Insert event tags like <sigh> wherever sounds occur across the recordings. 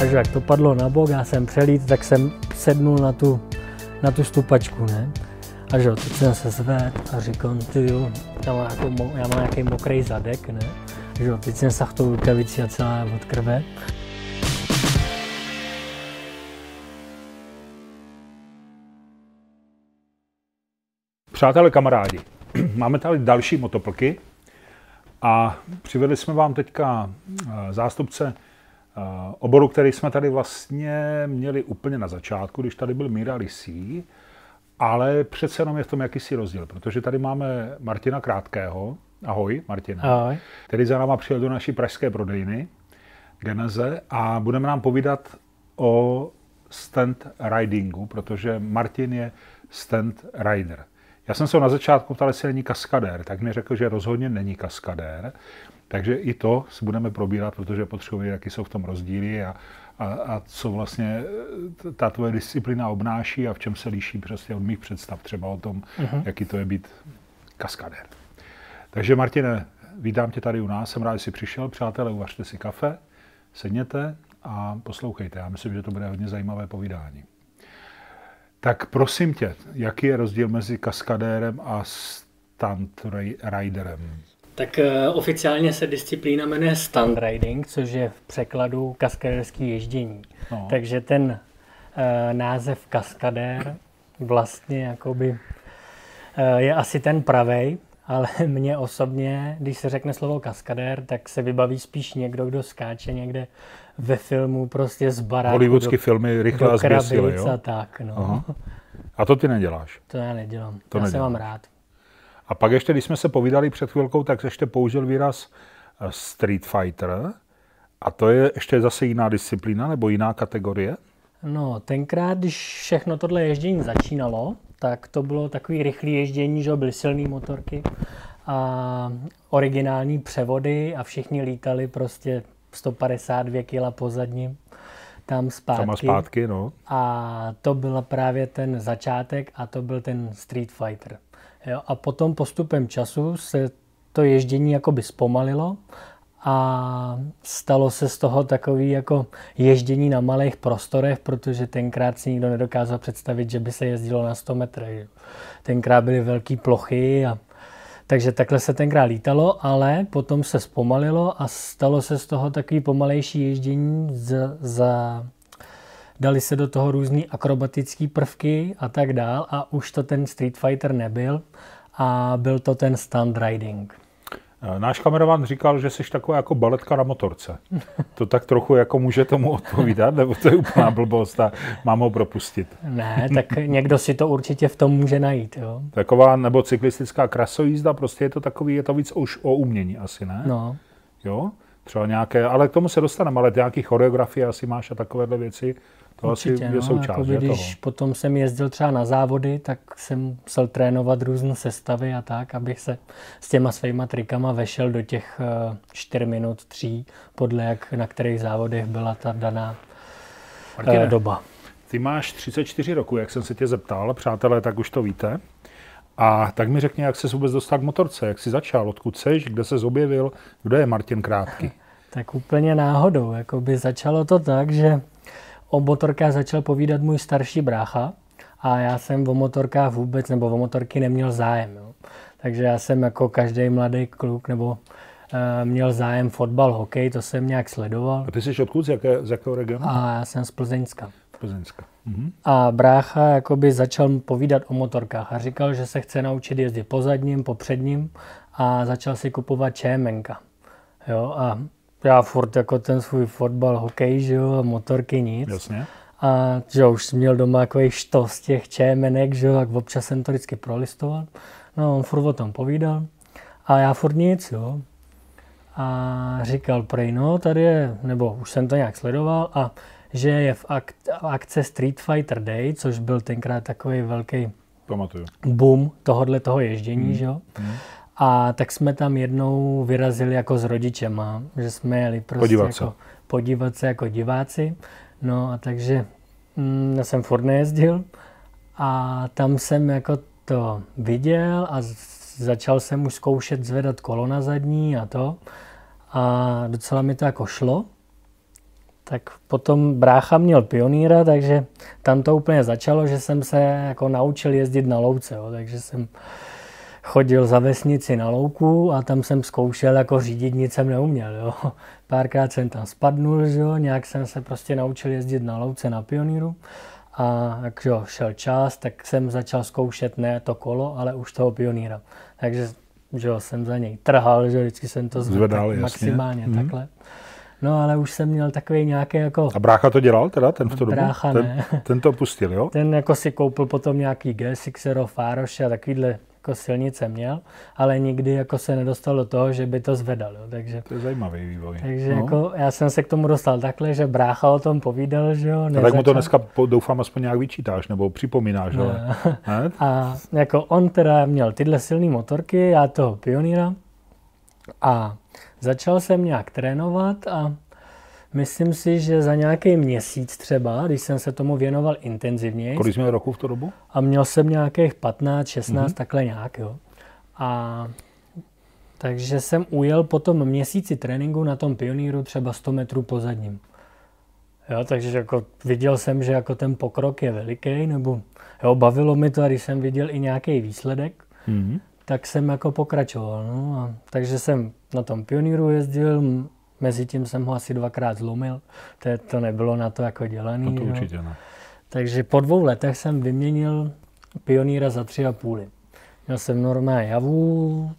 Takže jak to padlo na bok, já jsem přelít, tak jsem sednul na tu, na tu stupačku, ne? A že teď jsem se zved a říkám, ty jo, já mám, jako, já mám nějaký mokrý zadek, ne? Že teď jsem se tou rukavici a celá od krve. Přátelé, kamarádi, <clears throat> máme tady další motoplky a přivedli jsme vám teďka eh, zástupce oboru, který jsme tady vlastně měli úplně na začátku, když tady byl Míra Lisí, ale přece jenom je v tom jakýsi rozdíl, protože tady máme Martina Krátkého, ahoj Martina, Ahoj. který za náma přijel do naší pražské prodejny Geneze a budeme nám povídat o stand ridingu, protože Martin je stand rider. Já jsem se ho na začátku ptal, jestli není kaskadér, tak mi řekl, že rozhodně není kaskadér. Takže i to si budeme probírat, protože potřebujeme, jaký jsou v tom rozdíly a, a, a co vlastně eh, ta tvoje disciplína obnáší a v čem se liší přesně od mých představ, třeba o tom, uh-huh. jaký to je být kaskadér. Takže Martine, vítám tě tady u nás, jsem rád, že jsi přišel. Přátelé, uvařte si kafe, sedněte a poslouchejte. Já myslím, že to bude hodně zajímavé povídání. Tak prosím tě, jaký je rozdíl mezi kaskadérem a stunt riderem? Tak uh, oficiálně se disciplína jmenuje stunt riding, což je v překladu kaskadérský ježdění. No. Takže ten uh, název kaskadér vlastně jakoby uh, je asi ten pravej, ale <laughs> mně osobně, když se řekne slovo kaskadér, tak se vybaví spíš někdo, kdo skáče někde ve filmu prostě z baráku. Hollywoodský filmy rychle a zběsile, jo? a tak, no. Aha. A to ty neděláš? To já nedělám, to já nedělám. se mám rád. A pak ještě, když jsme se povídali před chvilkou, tak ještě použil výraz eh, Street Fighter. A to je ještě zase jiná disciplína nebo jiná kategorie? No, tenkrát, když všechno tohle ježdění začínalo, tak to bylo takový rychlý ježdění, že byly silné motorky a originální převody a všichni lítali prostě 152 kg po zadním tam zpátky. Tam zpátky, no. A to byl právě ten začátek a to byl ten Street Fighter. Jo? A potom postupem času se to ježdění jakoby zpomalilo a stalo se z toho takový jako ježdění na malých prostorech, protože tenkrát si nikdo nedokázal představit, že by se jezdilo na 100 metrech. Tenkrát byly velké plochy a takže takhle se tenkrát lítalo, ale potom se zpomalilo a stalo se z toho takový pomalejší ježdění za, za dali se do toho různý akrobatický prvky a tak dál a už to ten Street Fighter nebyl a byl to ten stunt riding. Náš kameraman říkal, že jsi taková jako baletka na motorce. <laughs> To tak trochu jako může tomu odpovídat, nebo to je úplná blbost a mám ho propustit? Ne, tak někdo si to určitě v tom může najít. Jo. Taková nebo cyklistická krasojízda, prostě je to takový, je to víc už o umění asi, ne? No. Jo? Třeba nějaké, ale k tomu se dostaneme, ale nějaký choreografie asi máš a takovéhle věci, to Určitě, asi je no, součást jakoby, když toho. potom jsem jezdil třeba na závody, tak jsem musel trénovat různé sestavy a tak, abych se s těma svýma trikama vešel do těch 4 eh, minut, 3, podle jak na kterých závodech byla ta daná eh, Martine, doba. Ty máš 34 roku, jak jsem se tě zeptal, přátelé, tak už to víte. A tak mi řekni, jak se vůbec dostal k motorce, jak jsi začal, odkud seš, kde se objevil, kdo je Martin Krátký? <laughs> tak úplně náhodou, jako by začalo to tak, že o motorkách začal povídat můj starší brácha a já jsem o motorkách vůbec nebo o motorky neměl zájem. Jo. Takže já jsem jako každý mladý kluk nebo e, měl zájem fotbal, hokej, to jsem nějak sledoval. A ty jsi odkud, z, jaké, z jakého regionu? A já jsem z Plzeňska. Plzeňska. Mhm. A brácha jakoby začal povídat o motorkách a říkal, že se chce naučit jezdit po zadním, po předním a začal si kupovat ČMNka. Jo, a já furt jako ten svůj fotbal, hokej, že jo, a motorky nic. Jasně. A že už jsem měl doma takový štos těch čémenek, že jo, tak občas jsem to vždycky prolistoval. No, on furt o tom povídal. A já furt nic, jo. A říkal prej, no tady je, nebo už jsem to nějak sledoval, a že je v ak- akce Street Fighter Day, což byl tenkrát takový velký Pamatuju. boom tohohle toho ježdění, hmm. že jo. Hmm. A tak jsme tam jednou vyrazili jako s rodičema, že jsme jeli prostě podívat se. Jako, podívat se jako diváci. No a takže mm, já jsem furt nejezdil a tam jsem jako to viděl a začal jsem už zkoušet zvedat kolo na zadní a to. A docela mi to jako šlo. tak potom brácha měl pionýra, takže tam to úplně začalo, že jsem se jako naučil jezdit na louce, jo, takže jsem chodil za vesnici na louku a tam jsem zkoušel jako řídit, nic jsem neuměl. Jo. <laughs> Párkrát jsem tam spadnul, že jo, nějak jsem se prostě naučil jezdit na louce na pioníru a jak jo, šel čas, tak jsem začal zkoušet ne to kolo, ale už toho pioníra. Takže že jo, jsem za něj trhal, že vždycky jsem to zvedal maximálně mm. takhle. No ale už jsem měl takový nějaký jako... A brácha to dělal teda, ten v to Brácha dobu? ne. Ten, ten to pustil, jo? Ten jako si koupil potom nějaký G6 Fároše a takovýhle jako silnice měl, ale nikdy jako se nedostal do toho, že by to zvedal. Jo. Takže, to je zajímavý vývoj. Takže no. jako já jsem se k tomu dostal takhle, že brácha o tom povídal, že jo. Tak mu to dneska doufám aspoň nějak vyčítáš nebo připomínáš, ne. ale... Ne? A jako on teda měl tyhle silné motorky, já toho pioníra a začal jsem nějak trénovat a Myslím si, že za nějaký měsíc třeba, když jsem se tomu věnoval intenzivně. Kolik jsi měl roku v tu dobu? A měl jsem nějakých 15, 16, mm-hmm. takhle nějak, jo. A takže jsem ujel po tom měsíci tréninku na tom pioníru třeba 100 metrů po zadním. Jo, takže jako viděl jsem, že jako ten pokrok je veliký, nebo jo, bavilo mi to a když jsem viděl i nějaký výsledek, mm-hmm. tak jsem jako pokračoval. No, a, takže jsem na tom pioníru jezdil, Mezi tím jsem ho asi dvakrát zlomil, to, je, to nebylo na to jako dělaný. No to určitě ne. Takže po dvou letech jsem vyměnil pioníra za tři a půly. Měl jsem normální javu,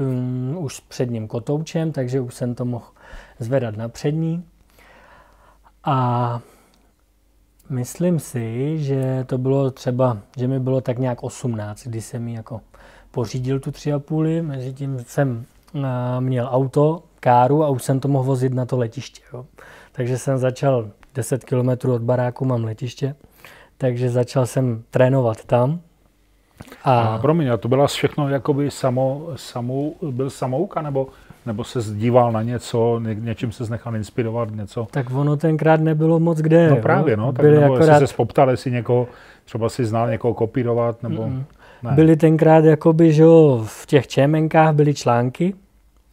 um, už s předním kotoučem, takže už jsem to mohl zvedat na přední. A myslím si, že to bylo třeba, že mi bylo tak nějak 18, kdy jsem ji jako pořídil tu tři a půly. Mezi tím jsem měl auto, káru a už jsem to mohl vozit na to letiště. Jo. Takže jsem začal 10 km od baráku, mám letiště, takže začal jsem trénovat tam. A, a promiň, a to byla všechno jakoby samo, samou, byl samouka, nebo, nebo se zdíval na něco, ně, něčím se nechal inspirovat, něco? Tak ono tenkrát nebylo moc kde. No právě, no, tak Byli nebo akorát... jestli se poptal, jestli někoho, třeba si znal někoho kopírovat, nebo... Mm-mm. Ne. Byly tenkrát jakoby, že jo, v těch čemenkách byly články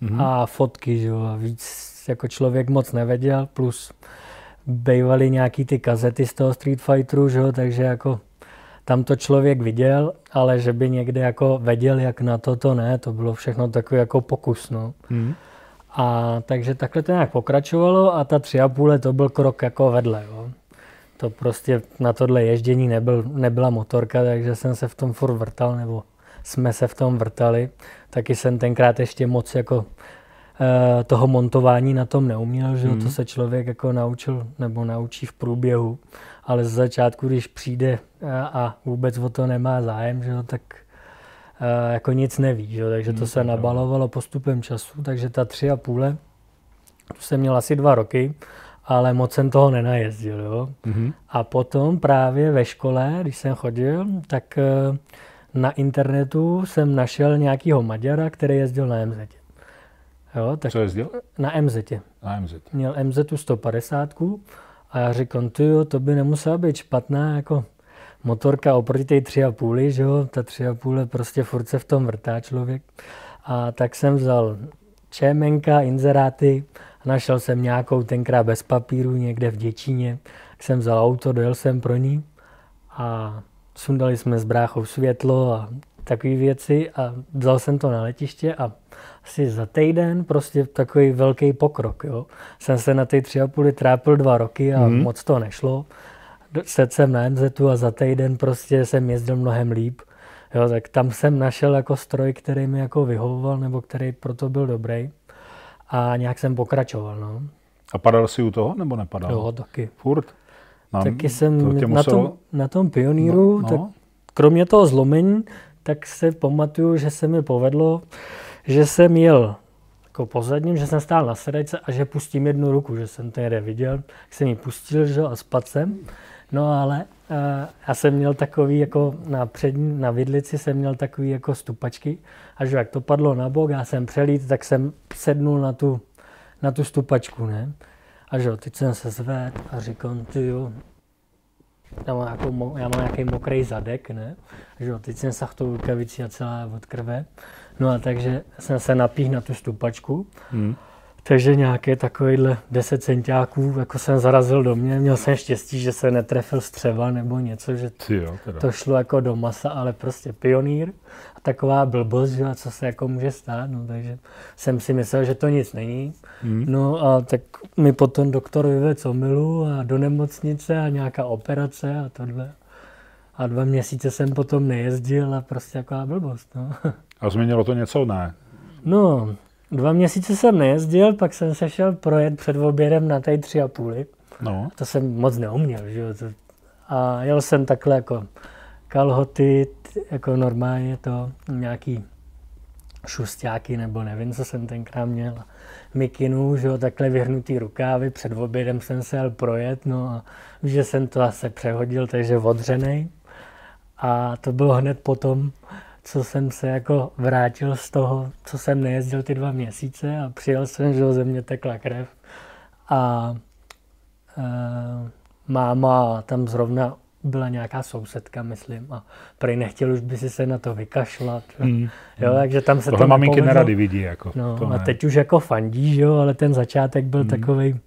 mm-hmm. a fotky, že jo, a víc jako člověk moc nevěděl, plus bývaly nějaký ty kazety z toho Street Fighteru, že jo, takže jako tam to člověk viděl, ale že by někde jako věděl, jak na to, to ne, to bylo všechno takový jako pokus, no. Mm. A takže takhle to nějak pokračovalo a ta tři a půle to byl krok jako vedle, jo. To prostě na tohle ježdění nebyl, nebyla motorka, takže jsem se v tom furt vrtal, nebo jsme se v tom vrtali. Taky jsem tenkrát ještě moc jako eh, toho montování na tom neuměl, že mm. to se člověk jako naučil nebo naučí v průběhu, ale z začátku, když přijde a, eh, a vůbec o to nemá zájem, že tak a, eh, jako nic neví, že takže to mm, se nabalovalo postupem času, takže ta tři a půle, to jsem měl asi dva roky, ale moc jsem toho nenajezdil. Jo? Mm-hmm. A potom právě ve škole, když jsem chodil, tak na internetu jsem našel nějakého Maďara, který jezdil na MZ. Jo, tak Co jezdil? Na MZ. Na MZ. Měl MZ 150 a já říkám, ty jo, to by nemusela být špatná jako motorka oproti té tři a půli, že jo, ta tři a půle prostě furt se v tom vrtá člověk. A tak jsem vzal čemenka, inzeráty, našel jsem nějakou tenkrát bez papíru někde v Děčíně, tak jsem vzal auto, dojel jsem pro ní a sundali jsme s bráchou světlo a takové věci a vzal jsem to na letiště a asi za týden prostě takový velký pokrok. Jo. Jsem se na ty tři a půl trápil dva roky a mm. moc to nešlo. Sedl jsem na MZ a za týden prostě jsem jezdil mnohem líp. Jo, tak tam jsem našel jako stroj, který mi jako vyhovoval nebo který proto byl dobrý. A nějak jsem pokračoval. No. A padal si u toho nebo nepadal? Jo, taky. Furt? Mám, Taky jsem to na, tom, na tom pioníru, no, no. tak kromě toho zlomení, tak se pamatuju, že se mi povedlo, že jsem jel jako pozadním, že jsem stál na sedačce a že pustím jednu ruku, že jsem to někde viděl, tak jsem ji pustil že, a spadl jsem. No ale uh, já jsem měl takový, jako na přední, na vidlici jsem měl takový jako stupačky a že jak to padlo na bok, já jsem přelít, tak jsem sednul na tu, na tu stupačku, ne. A že teď jsem se zvedl a říkám, ty jo, já mám, jako, já mám nějaký mokrý zadek, ne? Že jo, teď jsem se tou rukavici a celá od krve. No a takže jsem se napíhl na tu stupačku. Hmm. Takže nějaké takovýhle 10 centiáků jako jsem zarazil do mě. Měl jsem štěstí, že se netrefil střeva nebo něco, že jo, to šlo jako do masa, ale prostě pionýr. A taková blbost, že co se jako může stát. No, takže jsem si myslel, že to nic není. Hmm. No a tak mi potom doktor vyvedl omylu a do nemocnice a nějaká operace a tohle. A dva měsíce jsem potom nejezdil a prostě taková blbost. No. A změnilo to něco? Ne. No, dva měsíce jsem nejezdil, pak jsem se šel projet před obědem na tej tři a půli. No. To jsem moc neuměl, že jo. A jel jsem takhle jako kalhoty, jako normálně to, nějaký šustáky nebo nevím, co jsem tenkrát měl. Mikinu, že jo, takhle vyhrnutý rukávy, před obědem jsem se jel projet, no a že jsem to zase přehodil, takže odřenej. A to bylo hned potom, co jsem se jako vrátil z toho, co jsem nejezdil ty dva měsíce a přijel jsem, že ze mě tekla krev. A e, máma tam zrovna byla nějaká sousedka, myslím, a prej nechtěl už by si se na to vykašlat. Mm. Jo, takže tam se Tohle maminky nerady vidí. Jako, no, to a teď už jako fandí, jo, ale ten začátek byl mm. takový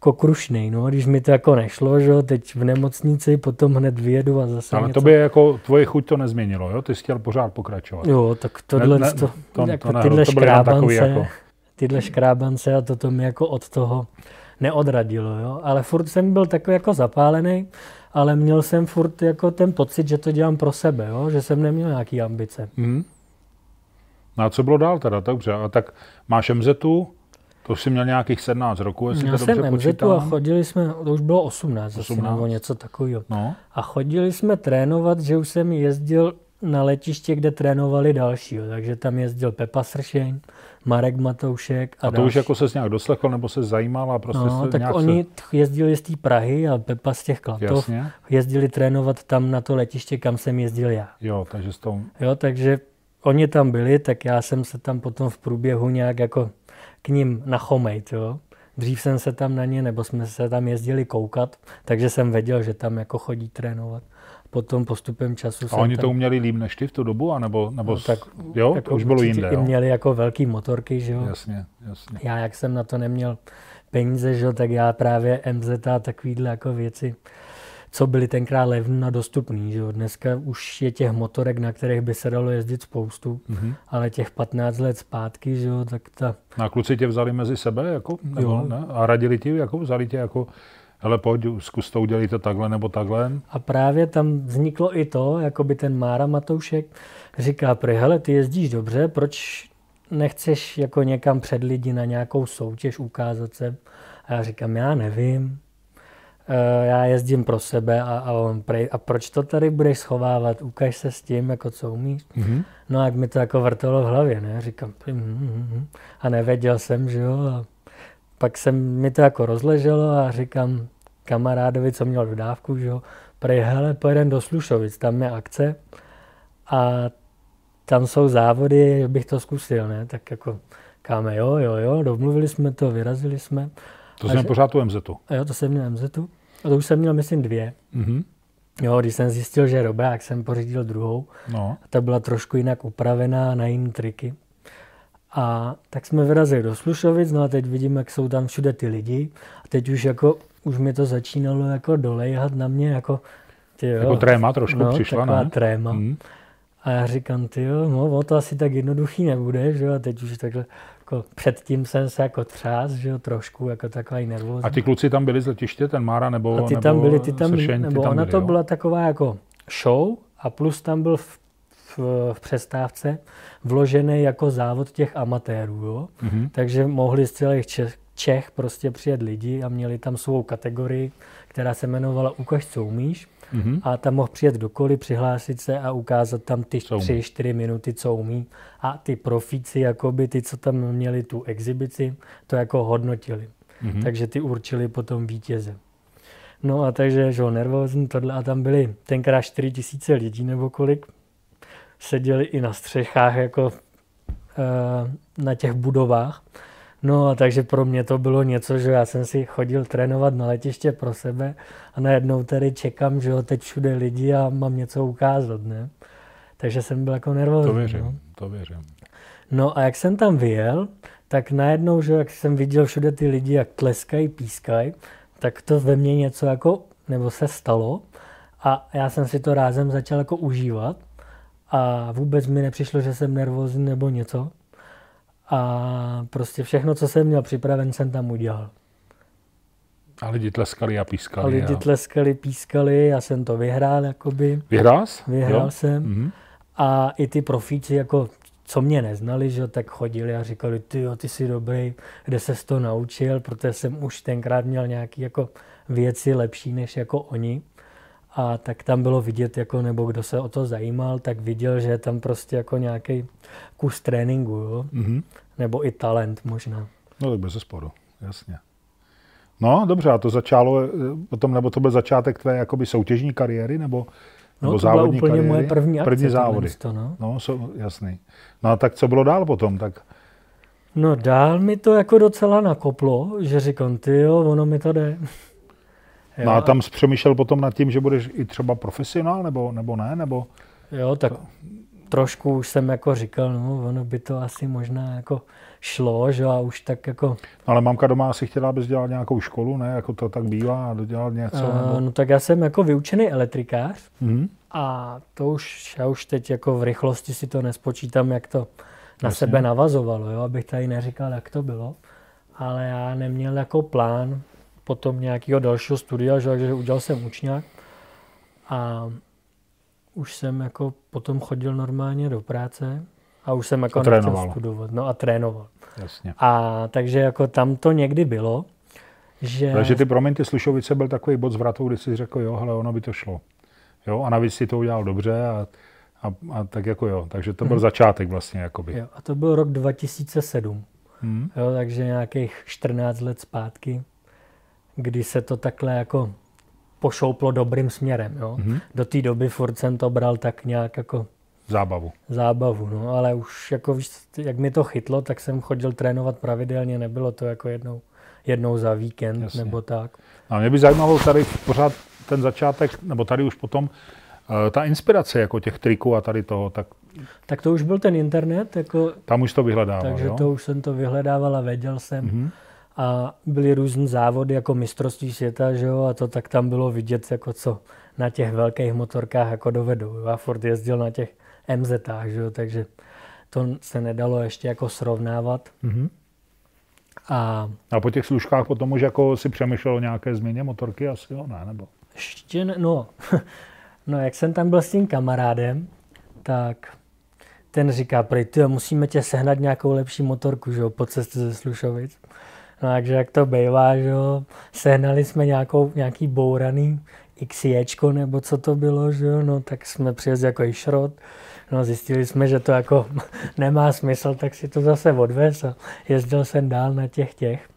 jako krušný, no, když mi to jako nešlo, že teď v nemocnici, potom hned vyjedu a zase Ale něco. to by jako tvoje chuť to nezměnilo, jo? Ty jsi chtěl pořád pokračovat. Jo, tak tohle, ne, ne, to, to, jako to tyhle to škrábance, jako... tyhle škrábance a toto mi jako od toho neodradilo, jo? ale furt jsem byl takový jako zapálený, ale měl jsem furt jako ten pocit, že to dělám pro sebe, jo? že jsem neměl nějaký ambice. Hmm. No a co bylo dál teda? Dobře, a tak máš MZu, to jsi měl nějakých 17 roků, jestli Měl to dobře jsem MZ a chodili jsme, to už bylo 18, 18. nebo něco takového. No. A chodili jsme trénovat, že už jsem jezdil na letiště, kde trénovali dalšího. Takže tam jezdil Pepa Sršeň, Marek Matoušek a, a to další. už jako se nějak doslechl, nebo se zajímal a prostě no, se tak nějak oni se... jezdili z té Prahy a Pepa z těch Klatov. Jasně. Jezdili trénovat tam na to letiště, kam jsem jezdil já. Jo, takže s tom... Jo, takže oni tam byli, tak já jsem se tam potom v průběhu nějak jako k ním nachomejt, jo. Dřív jsem se tam na ně, nebo jsme se tam jezdili koukat, takže jsem věděl, že tam jako chodí trénovat. Potom postupem času A oni tam... to uměli líp než ty v tu dobu, anebo, nebo no, tak, jo, jako to už bylo jinde, I měli jako velký motorky, že jo. Jasně, jasně. Já, jak jsem na to neměl peníze, že jo, tak já právě MZ a takovýhle jako věci co byly tenkrát levný a dostupný. Že Dneska už je těch motorek, na kterých by se dalo jezdit spoustu, mm-hmm. ale těch 15 let zpátky, že jo, tak ta... No a kluci tě vzali mezi sebe, jako, nebo, jo. ne? A radili ti, jako vzali tě jako hele pojď, zkus to udělit to takhle nebo takhle. A právě tam vzniklo i to, jako by ten Mára Matoušek říká, prý, hele, ty jezdíš dobře, proč nechceš jako někam před lidi na nějakou soutěž ukázat se? A já říkám, já nevím, já jezdím pro sebe a, a on prej, a proč to tady budeš schovávat, ukaž se s tím, jako co umíš. Mm-hmm. No a jak mi to jako vrtalo v hlavě, ne, říkám, mm-hmm. a nevěděl jsem, že jo, a pak jsem mi to jako rozleželo a říkám kamarádovi, co měl dodávku, že jo, prej, hele, pojedem do Slušovic, tam je akce a tam jsou závody, že bych to zkusil, ne, tak jako káme, jo, jo, jo, domluvili jsme to, vyrazili jsme. To jsem pořád tu MZu. Jo, to jsem měl MZu. A to už jsem měl, myslím, dvě. Mm-hmm. Jo, když jsem zjistil, že je dobrá, jak jsem pořídil druhou. No. A ta byla trošku jinak upravená na jiné triky. A tak jsme vyrazili do Slušovic, no a teď vidím, jak jsou tam všude ty lidi. A teď už jako, už mi to začínalo jako dolejhat na mě, jako ty jo. Jako tréma trošku no, přišla, taková ne? tréma. Mm. A já říkám, ty jo, no, to asi tak jednoduchý nebude, že jo, a teď už takhle jako předtím jsem se jako třás, že jo, trošku, jako takový nervózní. A ty kluci tam byli z letiště, ten Mára nebo A ty nebo tam byli, ty tam, sršen, nebo ty tam ona byli, to jo? byla taková jako show a plus tam byl v, v, v přestávce vložený jako závod těch amatérů, jo. Mm-hmm. Takže mohli z celých Čech, Čech prostě přijet lidi a měli tam svou kategorii, která se jmenovala Ukaž, co umíš. Mm-hmm. A tam mohl přijet kdokoliv, přihlásit se a ukázat tam ty tři, čtyři minuty, co umí. A ty profíci, jakoby ty, co tam měli tu exibici, to jako hodnotili. Mm-hmm. Takže ty určili potom vítěze. No a takže, že nervózní tohle a tam byli tenkrát 4 tisíce lidí nebo kolik. Seděli i na střechách jako e, na těch budovách. No a takže pro mě to bylo něco, že já jsem si chodil trénovat na letiště pro sebe a najednou tady čekám, že jo, teď všude lidi a mám něco ukázat, ne? Takže jsem byl jako nervózní. To věřím, no. to věřím. No a jak jsem tam vyjel, tak najednou, že jak jsem viděl všude ty lidi, jak tleskají, pískají, tak to ve mně něco jako, nebo se stalo a já jsem si to rázem začal jako užívat a vůbec mi nepřišlo, že jsem nervózní nebo něco. A prostě všechno, co jsem měl připraven, jsem tam udělal. A lidi tleskali a pískali. A lidi a... tleskali, pískali, já jsem to vyhrál, jakoby. Vyhrál jsi? Vyhrál jo? jsem. Mm-hmm. A i ty profíci, jako co mě neznali, že tak chodili a říkali, ty jo, ty jsi dobrý, kde se to naučil, protože jsem už tenkrát měl nějaký jako věci lepší než jako oni. A tak tam bylo vidět, jako, nebo kdo se o to zajímal, tak viděl, že je tam prostě jako nějaký kus tréninku, jo? Mm-hmm. nebo i talent možná. No tak bez sporu, jasně. No dobře, a to začalo eh, potom, nebo to byl začátek tvé jakoby soutěžní kariéry, nebo, no, nebo to závodní úplně kariéry? moje první akce. První závody. To, no. no so, jasný. No a tak co bylo dál potom? Tak... No dál mi to jako docela nakoplo, že říkám, ty jo, ono mi to jde. Jo. No a tam jsi přemýšlel potom nad tím, že budeš i třeba profesionál, nebo, nebo ne? Nebo... Jo, tak trošku už jsem jako říkal, no, ono by to asi možná jako šlo, že a už tak jako... Ale mamka doma asi chtěla, abys dělal nějakou školu, ne? Jako to tak bývá a dodělat něco? Uh, nebo... No tak já jsem jako vyučený elektrikář mm-hmm. a to už, já už teď jako v rychlosti si to nespočítám, jak to na Jasně. sebe navazovalo, jo? abych tady neříkal, jak to bylo. Ale já neměl jako plán potom nějakého dalšího studia, že, takže udělal jsem učňák a už jsem jako potom chodil normálně do práce a už jsem jako nechtěl studovat. No a trénoval. Jasně. A takže jako tam to někdy bylo, že... Takže ty, promiň, ty Slušovice byl takový bod zvratou, kdy jsi řekl, jo, hele, ono by to šlo. Jo, a navíc si to udělal dobře a, a, a tak jako jo. Takže to byl hmm. začátek vlastně, jakoby. Jo, a to byl rok 2007. Hmm. Jo, takže nějakých 14 let zpátky kdy se to takhle jako pošouplo dobrým směrem. Jo? Mm-hmm. Do té doby furt jsem to bral tak nějak jako Zábavu. Zábavu, no, ale už jako víš, jak mi to chytlo, tak jsem chodil trénovat pravidelně, nebylo to jako jednou, jednou za víkend Jasně. nebo tak. A mě by zajímalo tady pořád ten začátek, nebo tady už potom uh, ta inspirace jako těch triků a tady toho, tak... Tak to už byl ten internet. Jako, Tam už to vyhledával, Takže jo? to už jsem to vyhledával a věděl jsem. Mm-hmm a byly různé závody jako mistrovství světa, že jo, a to tak tam bylo vidět, jako co na těch velkých motorkách jako dovedou. Já furt jezdil na těch MZ, že jo, takže to se nedalo ještě jako srovnávat. Mm-hmm. A, a po těch služkách potom už jako si přemýšlel o nějaké změně motorky asi, jo, ne, nebo? Ještě ne, no, <laughs> no, jak jsem tam byl s tím kamarádem, tak ten říká, prej, ty musíme tě sehnat nějakou lepší motorku, že jo, po cestě ze Slušovic. No takže jak to bývá, že jo, sehnali jsme nějakou, nějaký bouraný XJčko, nebo co to bylo, že jo, no tak jsme přijeli jako i šrot. No zjistili jsme, že to jako <laughs> nemá smysl, tak si to zase odvez a jezdil jsem dál na těch těch,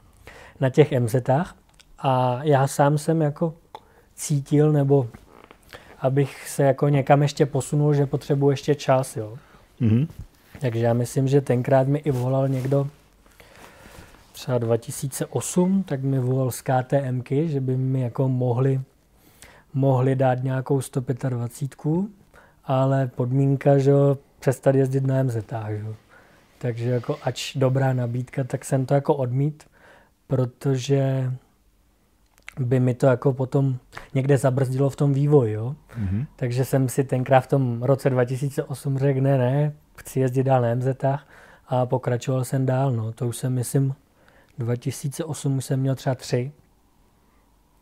na těch MZách. A já sám jsem jako cítil, nebo abych se jako někam ještě posunul, že potřebuji ještě čas, jo. Mm-hmm. Takže já myslím, že tenkrát mi i volal někdo, třeba 2008, tak mi volal z KTMky, že by mi jako mohli, mohli dát nějakou 125, ale podmínka, že přestat jezdit na MZ. Že? Takže jako ač dobrá nabídka, tak jsem to jako odmít, protože by mi to jako potom někde zabrzdilo v tom vývoji. Jo? Mm-hmm. Takže jsem si tenkrát v tom roce 2008 řekl, ne, ne, chci jezdit dál na MZ a pokračoval jsem dál. No. To už jsem, myslím, 2008 jsem měl třeba tři.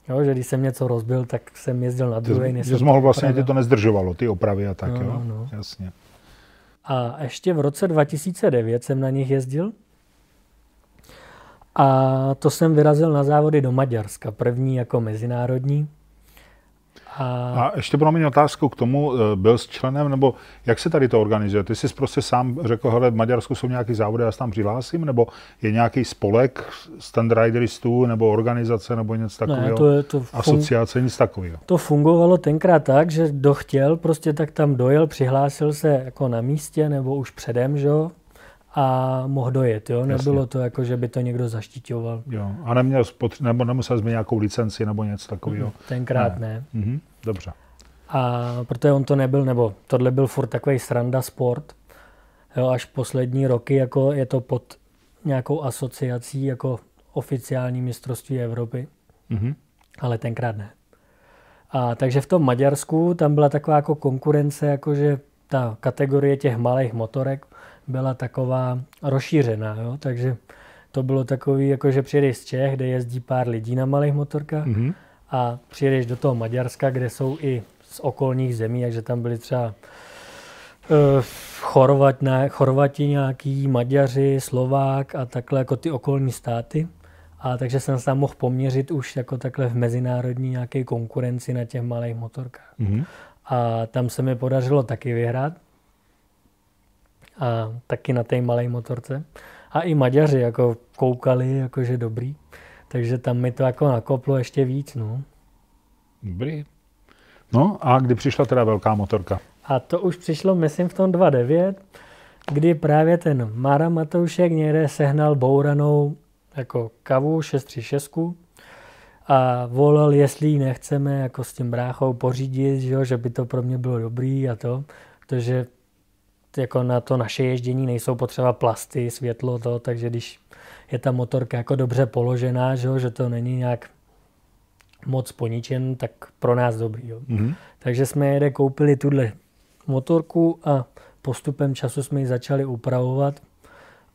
Jo, že když jsem něco rozbil, tak jsem jezdil na druhý. Že jsi mohl vlastně, tě to nezdržovalo, ty opravy a tak, no, jo? No. Jasně. A ještě v roce 2009 jsem na nich jezdil. A to jsem vyrazil na závody do Maďarska, první jako mezinárodní. A, a ještě pro mě otázku k tomu, eh, byl s členem, nebo jak se tady to organizuje? Ty jsi prostě sám řekl, hele, v Maďarsku jsou nějaký závody, já se tam přihlásím, nebo je nějaký spolek standrideristů, nebo organizace, nebo něco takového? Ne, to je, to fun... Asociace, nic takového. To fungovalo tenkrát tak, že kdo chtěl, prostě tak tam dojel, přihlásil se jako na místě, nebo už předem, že a mohl dojet, jo? Nebylo Jasně. to jako, že by to někdo zaštiťoval. Jo. A neměl, nebo nemusel jsi mít nějakou licenci nebo něco takového? Mm, tenkrát ne. ne. Mhm. Dobře. A protože on to nebyl, nebo tohle byl furt takový sranda sport, jo, až poslední roky jako je to pod nějakou asociací jako oficiální mistrovství Evropy, mm-hmm. ale tenkrát ne. A takže v tom Maďarsku tam byla taková jako konkurence, jakože ta kategorie těch malých motorek byla taková rozšířená, jo? takže to bylo takový, jako že přijedeš z Čech, kde jezdí pár lidí na malých motorkách mm-hmm. a přijedeš do toho Maďarska, kde jsou i z okolních zemí, takže tam byly třeba uh, Chorvat, ne, Chorvati nějaký, Maďaři, Slovák a takhle jako ty okolní státy. A takže jsem se tam mohl poměřit už jako takhle v mezinárodní nějaké konkurenci na těch malých motorkách. Mm-hmm. A tam se mi podařilo taky vyhrát. A taky na té malé motorce. A i Maďaři jako koukali, jakože dobrý. Takže tam mi to jako nakoplo ještě víc. No. Dobrý. No a kdy přišla teda velká motorka? A to už přišlo, myslím, v tom 2.9, kdy právě ten Mara Matoušek někde sehnal bouranou jako kavu 636 a volal, jestli ji nechceme jako s tím bráchou pořídit, že, jo, že by to pro mě bylo dobrý a to, protože jako na to naše ježdění nejsou potřeba plasty, světlo, to, takže když je ta motorka jako dobře položená, že, jo, že to není nějak moc poničen, tak pro nás dobrý. Jo. Mm-hmm. Takže jsme jede koupili tuhle motorku a postupem času jsme ji začali upravovat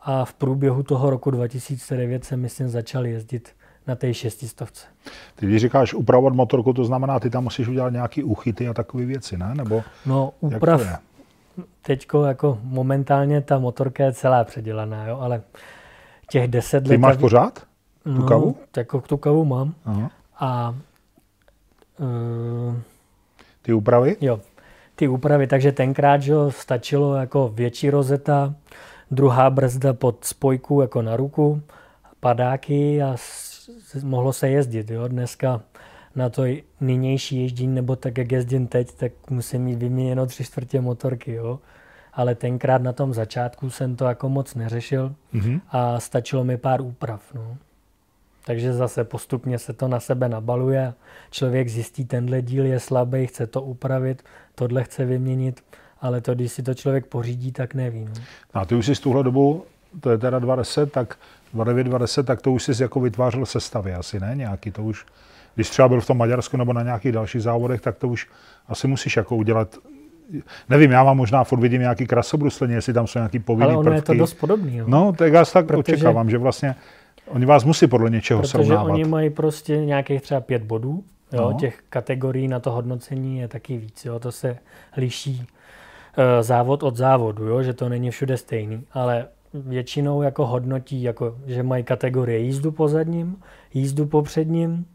a v průběhu toho roku 2009 jsem myslím začal jezdit na té šestistovce. Ty když říkáš upravovat motorku, to znamená, ty tam musíš udělat nějaký uchyty a takové věci, ne? Nebo no, uprav, teďko jako momentálně ta motorka je celá předělaná, jo, ale těch deset let... Ty máš pořád tu no, kavu? Jako tu kavu mám. Aha. A uh, ty úpravy? Jo, ty úpravy, takže tenkrát že stačilo jako větší rozeta, druhá brzda pod spojku jako na ruku, padáky a mohlo se jezdit. Jo. Dneska na to nynější ježdění, nebo tak, jak jezdím teď, tak musím mít vyměněno tři čtvrtě motorky. Jo. Ale tenkrát na tom začátku jsem to jako moc neřešil mm-hmm. a stačilo mi pár úprav. No. Takže zase postupně se to na sebe nabaluje. Člověk zjistí, tenhle díl je slabý, chce to upravit, tohle chce vyměnit, ale to, když si to člověk pořídí, tak neví. No. A ty už jsi z tuhle dobu, to je teda 20, tak 29, 20, tak to už jsi jako vytvářel sestavy asi, ne? Nějaký to už, když třeba byl v tom Maďarsku nebo na nějakých dalších závodech, tak to už asi musíš jako udělat nevím, já mám možná furt vidím nějaký krasobruslení, jestli tam jsou nějaký povinný Ale ono prvky. je to dost podobný. Jo. No, tak já tak Protože... očekávám, že vlastně Oni vás musí podle něčeho Protože srovnávat. oni mají prostě nějakých třeba pět bodů. Jo, no. Těch kategorií na to hodnocení je taky víc. Jo. To se liší e, závod od závodu, jo, že to není všude stejný. Ale většinou jako hodnotí, jako, že mají kategorie jízdu po zadním, jízdu po předním,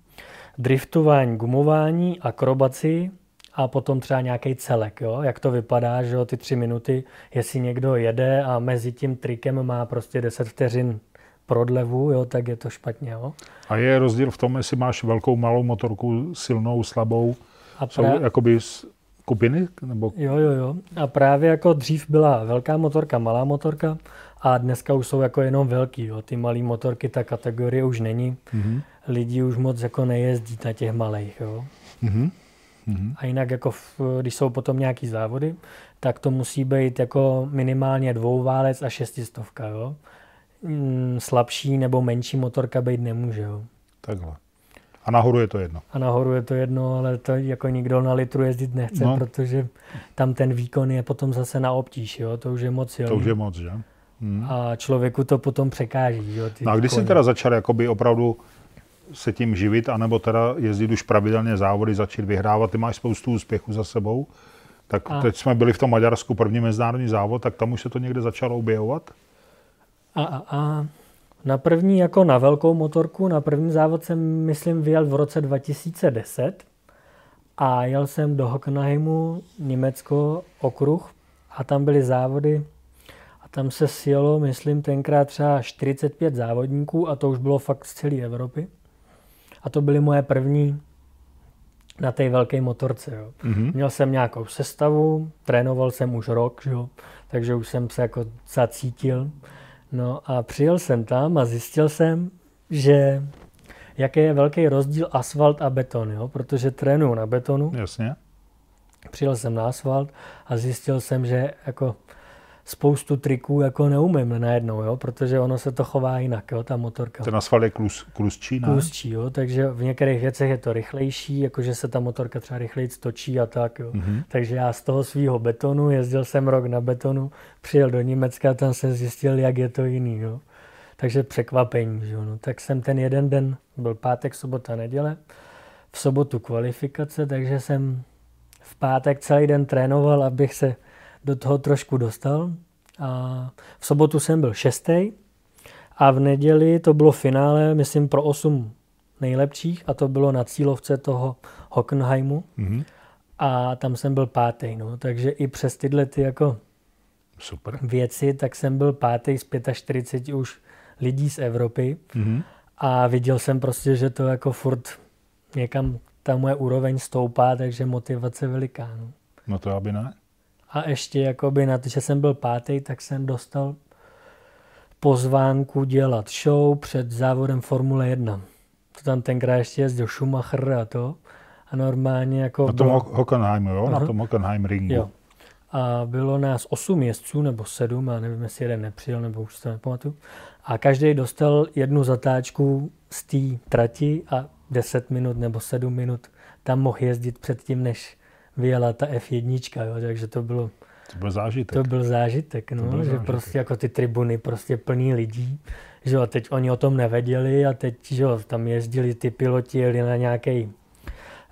driftování, gumování, akrobaci a potom třeba nějaký celek, jo? jak to vypadá, že jo, ty tři minuty, jestli někdo jede a mezi tím trikem má prostě 10 vteřin prodlevu, jo, tak je to špatně. Jo. A je rozdíl v tom, jestli máš velkou, malou motorku, silnou, slabou, a pra... jsou jakoby kupiny? Nebo... Jo, jo, jo. A právě jako dřív byla velká motorka, malá motorka a dneska už jsou jako jenom velký. Jo. Ty malé motorky, ta kategorie už není. Mm-hmm. Lidi už moc jako nejezdí na těch malých. Jo. Mm-hmm. A jinak jako v, když jsou potom nějaký závody, tak to musí být jako minimálně dvouválec a šestistovka. Jo. Mm, slabší nebo menší motorka být nemůže. Jo. Takhle. A nahoru je to jedno. A nahoru je to jedno, ale to jako nikdo na litru jezdit nechce, no. protože tam ten výkon je potom zase na obtíž, jo? to už je moc silný. To už je moc, že? Hmm. A člověku to potom překáží. Jo, ty no a když jsi teda začal jakoby opravdu se tím živit, anebo teda jezdit už pravidelně závody, začít vyhrávat, ty máš spoustu úspěchů za sebou, tak a... teď jsme byli v tom Maďarsku, první mezinárodní závod, tak tam už se to někde začalo objevovat? A, a, a na první, jako na velkou motorku, na první závod jsem, myslím, vyjel v roce 2010 a jel jsem do Hockenheimu, Německo, okruh a tam byly závody tam se sjelo, myslím, tenkrát třeba 45 závodníků a to už bylo fakt z celé Evropy. A to byly moje první na té velké motorce. Jo. Mm-hmm. Měl jsem nějakou sestavu, trénoval jsem už rok, jo, takže už jsem se jako zacítil. No a přijel jsem tam a zjistil jsem, že jaký je velký rozdíl asfalt a beton, jo? protože trénuju na betonu. Jasně. Přijel jsem na asfalt a zjistil jsem, že jako spoustu triků jako neumím najednou, jo, protože ono se to chová jinak, jo, ta motorka. Ten asfalt je klus, klusčí, ne? Klusčí, jo, takže v některých věcech je to rychlejší, jakože se ta motorka třeba rychleji točí a tak, jo. Mm-hmm. Takže já z toho svého betonu, jezdil jsem rok na betonu, přijel do Německa, tam jsem zjistil, jak je to jiný, jo. Takže překvapení, že jo. No, tak jsem ten jeden den, byl pátek, sobota, neděle, v sobotu kvalifikace, takže jsem v pátek celý den trénoval, abych se do toho trošku dostal. A v sobotu jsem byl šestý a v neděli to bylo finále, myslím, pro osm nejlepších a to bylo na cílovce toho Hockenheimu. Mm-hmm. A tam jsem byl pátý, no. Takže i přes tyhle ty jako Super. věci, tak jsem byl pátý z 45 už lidí z Evropy. Mm-hmm. A viděl jsem prostě, že to jako furt někam ta moje úroveň stoupá, takže motivace veliká. No, no to aby ne. A ještě jakoby na to, že jsem byl pátý, tak jsem dostal pozvánku dělat show před závodem Formule 1. To tam tenkrát ještě jezdil Schumacher a to. A normálně jako... Na tom bylo... Hockenheimu, jo? Uh-huh. Na tom Hockenheim ringu. Jo. A bylo nás osm jezdců, nebo sedm, a nevím, jestli jeden nepřijel, nebo už to nepamatuju. A každý dostal jednu zatáčku z té trati a 10 minut nebo 7 minut tam mohl jezdit předtím, než vyjela ta F1, jo, takže to bylo... To byl zážitek. To byl zážitek, no, byl že zážitek. prostě jako ty tribuny prostě plný lidí, že jo, teď oni o tom nevěděli a teď, že jo, tam jezdili ty piloti, jeli na nějaký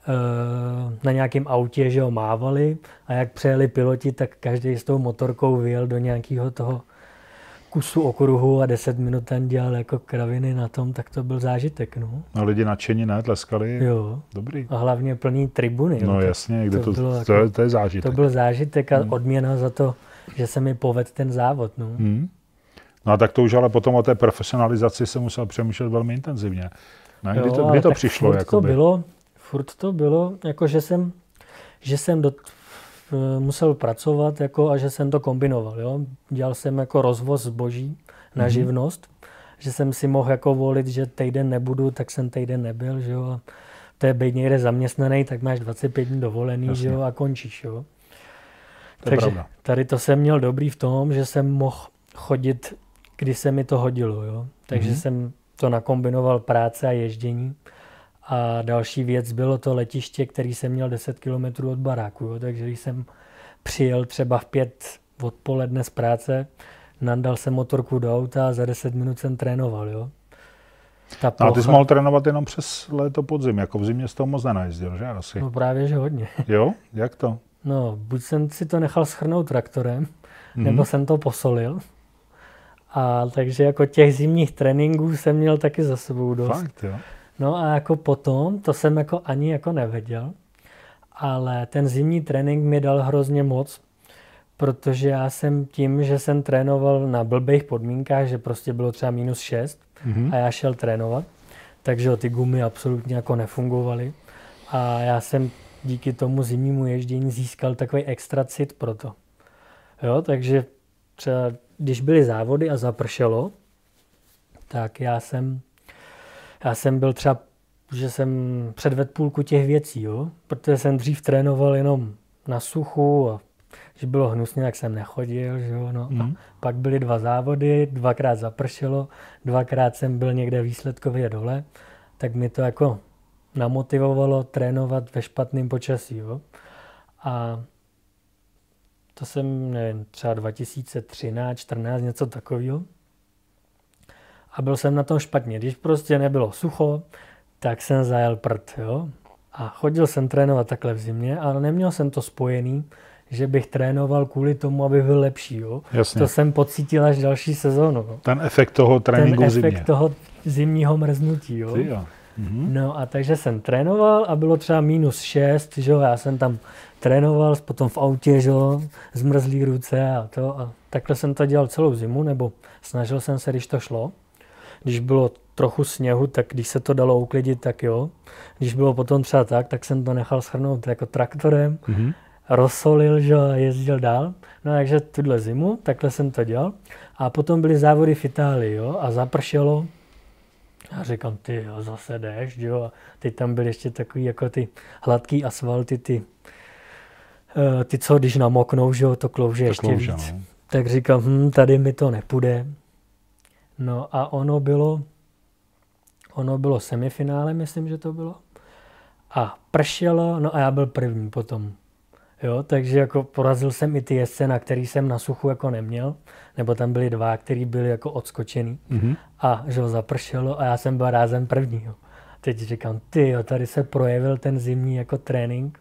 eh, na nějakém autě, že jo, mávali a jak přejeli piloti, tak každý s tou motorkou vyjel do nějakého toho kusu okruhu a 10 minut ten dělal jako kraviny na tom, tak to byl zážitek. No. A lidi nadšení, ne? Tleskali? Jo. Dobrý. A hlavně plný tribuny. No jo. jasně, kde to, to, bylo to, jako, to je zážitek. To byl zážitek a hmm. odměna za to, že se mi povedl ten závod. No. Hmm. No a tak to už ale potom o té profesionalizaci se musel přemýšlet velmi intenzivně. Ne? Kdy, jo, to, kdy to přišlo? Furt to bylo, furt to bylo, jako že jsem, že jsem do, musel pracovat jako, a že jsem to kombinoval. Jo? Dělal jsem jako rozvoz zboží na mm-hmm. živnost, že jsem si mohl jako volit, že týden nebudu, tak jsem týden nebyl. Že jo? A to je být někde zaměstnaný, tak máš 25 dní dovolený že jo? a končíš. Jo? To Takže pravda. tady to jsem měl dobrý v tom, že jsem mohl chodit, kdy se mi to hodilo. Jo? Takže mm-hmm. jsem to nakombinoval práce a ježdění. A další věc bylo to letiště, který jsem měl 10 km od baráku. Jo. Takže když jsem přijel třeba v pět odpoledne z práce, nandal jsem motorku do auta a za 10 minut jsem trénoval. Jo. Ta plocha... No a ty jsi mohl trénovat jenom přes léto podzim, jako v zimě z toho moc nenajezdil, že asi? No právě, že hodně. <laughs> Jo? Jak to? No, buď jsem si to nechal schrnout traktorem, mm-hmm. nebo jsem to posolil. A takže jako těch zimních tréninků jsem měl taky za sebou dost. Fakt, jo? No a jako potom, to jsem jako ani jako nevěděl, ale ten zimní trénink mi dal hrozně moc, protože já jsem tím, že jsem trénoval na blbých podmínkách, že prostě bylo třeba minus 6 mm-hmm. a já šel trénovat, takže ty gumy absolutně jako nefungovaly a já jsem díky tomu zimnímu ježdění získal takový extra cit pro to. Jo, takže třeba když byly závody a zapršelo, tak já jsem já jsem byl třeba, že jsem předvedl půlku těch věcí, jo? protože jsem dřív trénoval jenom na suchu a když bylo hnusně, tak jsem nechodil. Že jo? No. Mm. A mhm. pak byly dva závody, dvakrát zapršelo, dvakrát jsem byl někde výsledkově dole, tak mi to jako namotivovalo trénovat ve špatném počasí. Jo? A to jsem, nevím, třeba 2013, 14, něco takového a byl jsem na tom špatně. Když prostě nebylo sucho, tak jsem zajel prd, jo. A chodil jsem trénovat takhle v zimě, ale neměl jsem to spojený, že bych trénoval kvůli tomu, aby byl lepší. Jo? Jasně. To jsem pocítil až další sezónu. Jo? Ten efekt toho tréninku Ten v zimě. efekt toho zimního mrznutí. Jo? Ty jo. Mhm. No a takže jsem trénoval a bylo třeba minus 6, že jo? já jsem tam trénoval, potom v autě, že jo? zmrzlý ruce a to. A takhle jsem to dělal celou zimu, nebo snažil jsem se, když to šlo. Když bylo trochu sněhu, tak když se to dalo uklidit, tak jo. Když bylo potom třeba tak, tak jsem to nechal schrnout jako traktorem, mm-hmm. rozsolil, že a jezdil dál. No takže tuhle zimu, takhle jsem to dělal. A potom byly závody v Itálii, jo, a zapršelo. A říkám, ty jo, zase jdeš, jo. A teď tam byly ještě takový jako ty hladký asfalty, ty, uh, ty co, když namoknou, že jo, to klouže to ještě klouže, víc. No. Tak říkám, hm, tady mi to nepůjde. No a ono bylo, ono bylo semifinále, myslím, že to bylo. A pršelo, no a já byl první potom. Jo, takže jako porazil jsem i ty jezdce, na který jsem na suchu jako neměl, nebo tam byly dva, který byli jako odskočený. Mm-hmm. A že ho zapršelo a já jsem byl rázem první. Jo. Teď říkám, ty jo, tady se projevil ten zimní jako trénink.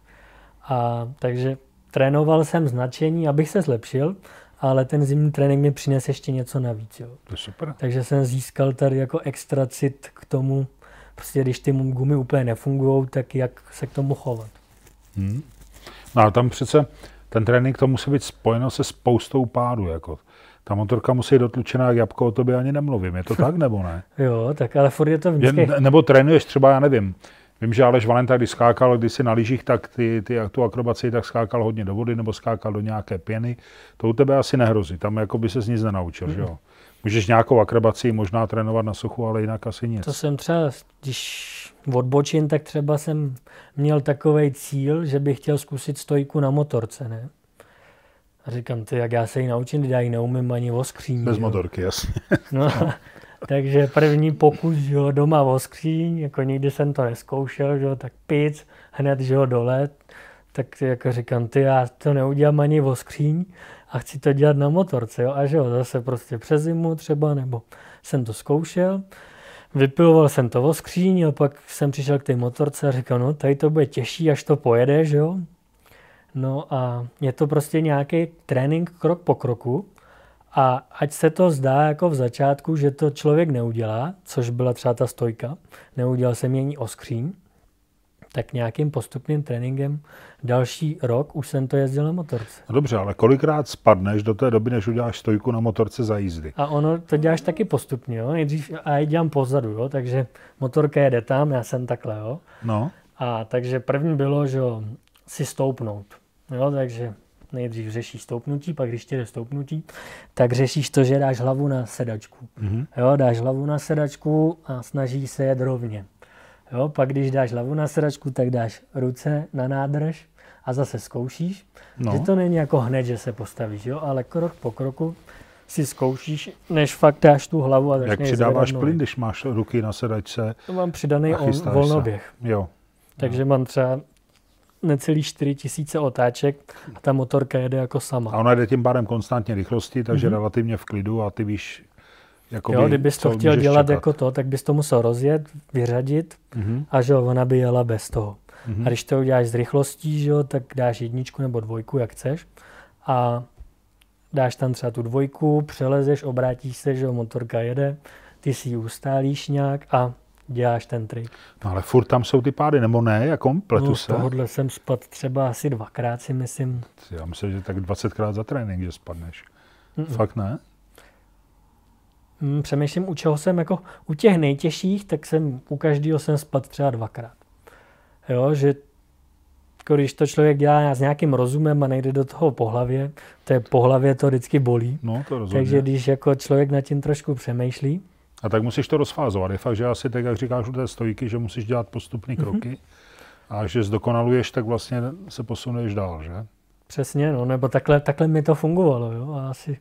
A takže trénoval jsem značení, abych se zlepšil, ale ten zimní trénink mi přines ještě něco navíc. Jo. To je super. Takže jsem získal tady jako extra cit k tomu, prostě když ty gumy úplně nefungují, tak jak se k tomu chovat. Hmm. No ale tam přece ten trénink to musí být spojeno se spoustou pádů. Jako. Ta motorka musí být dotlučená jak jabko, o tobě ani nemluvím. Je to tak nebo ne? <laughs> jo, tak ale furt je to vždycky... Je, nebo trénuješ třeba, já nevím, Vím, že Aleš Valenta, když skákal když si na lyžích, tak ty, ty, tu akrobaci tak skákal hodně do vody nebo skákal do nějaké pěny. To u tebe asi nehrozí, tam jako by se nic nenaučil, mm. že jo? Můžeš nějakou akrobaci možná trénovat na suchu, ale jinak asi nic. To jsem třeba, když odbočím, tak třeba jsem měl takový cíl, že bych chtěl zkusit stojku na motorce, ne? A říkám, ty, jak já se ji naučím, já ji neumím ani o skříň. Bez jo. motorky, jasně. No, <laughs> takže první pokus, že jo, doma o skříň, jako nikdy jsem to neskoušel, že jo, tak pic, hned, že jo, dole. Tak jako říkám, ty, já to neudělám ani o skříň a chci to dělat na motorce, jo. A že jo, zase prostě přes zimu třeba, nebo jsem to zkoušel. Vypiloval jsem to o skříň a pak jsem přišel k té motorce a říkal, no tady to bude těžší, až to pojede, že jo. No a je to prostě nějaký trénink krok po kroku a ať se to zdá jako v začátku, že to člověk neudělá, což byla třeba ta stojka, neudělal jsem její o skříň, tak nějakým postupným tréninkem další rok už jsem to jezdil na motorce. No dobře, ale kolikrát spadneš do té doby, než uděláš stojku na motorce za jízdy? A ono to děláš taky postupně, jo? Nejdřív a já dělám pozadu, jo? takže motorka jede tam, já jsem takhle, jo? No. A takže první bylo, že si stoupnout, jo? takže nejdřív řešíš stoupnutí, pak když tě jde stoupnutí, tak řešíš to, že dáš hlavu na sedačku. Mm-hmm. Jo, dáš hlavu na sedačku a snažíš se jet rovně. Jo, pak když dáš hlavu na sedačku, tak dáš ruce na nádrž a zase zkoušíš. No. Že to není jako hned, že se postavíš, jo, ale krok po kroku si zkoušíš, než fakt dáš tu hlavu a začneš Jak přidáváš plyn, když máš ruky na sedačce To mám přidaný on, volnoběh. Se. Jo. Takže no. mám třeba necelý 4 tisíce otáček a ta motorka jede jako sama. A ona jede tím pádem konstantně rychlosti, takže mm-hmm. relativně v klidu a ty víš, Jakoby, jo, kdybys to chtěl dělat čekat. jako to, tak bys to musel rozjet, vyřadit mm-hmm. a že jo, ona by jela bez toho. Mm-hmm. A když to uděláš s rychlostí, že jo, tak dáš jedničku nebo dvojku, jak chceš. A dáš tam třeba tu dvojku, přelezeš, obrátíš se, že jo, motorka jede, ty si ji ustálíš nějak a děláš ten trik. No ale furt tam jsou ty pády, nebo ne? Jako pletu no, se? tohohle jsem spadl třeba asi dvakrát si myslím. Já myslím, že tak 20krát za trénink, že spadneš. Mm-mm. Fakt ne? Hmm, přemýšlím, u čeho jsem jako, u těch nejtěžších, tak jsem u každého jsem spadl třeba dvakrát. Jo, že jako když to člověk dělá s nějakým rozumem a nejde do toho po hlavě, to je po hlavě to vždycky bolí. No, to rozumím. Takže když jako člověk nad tím trošku přemýšlí. A tak musíš to rozfázovat. Je fakt, že asi tak, jak říkáš u té stojky, že musíš dělat postupné mhm. kroky mm-hmm. a že zdokonaluješ, tak vlastně se posunuješ dál, že? Přesně, no, nebo takhle, takhle mi to fungovalo, jo, a asi,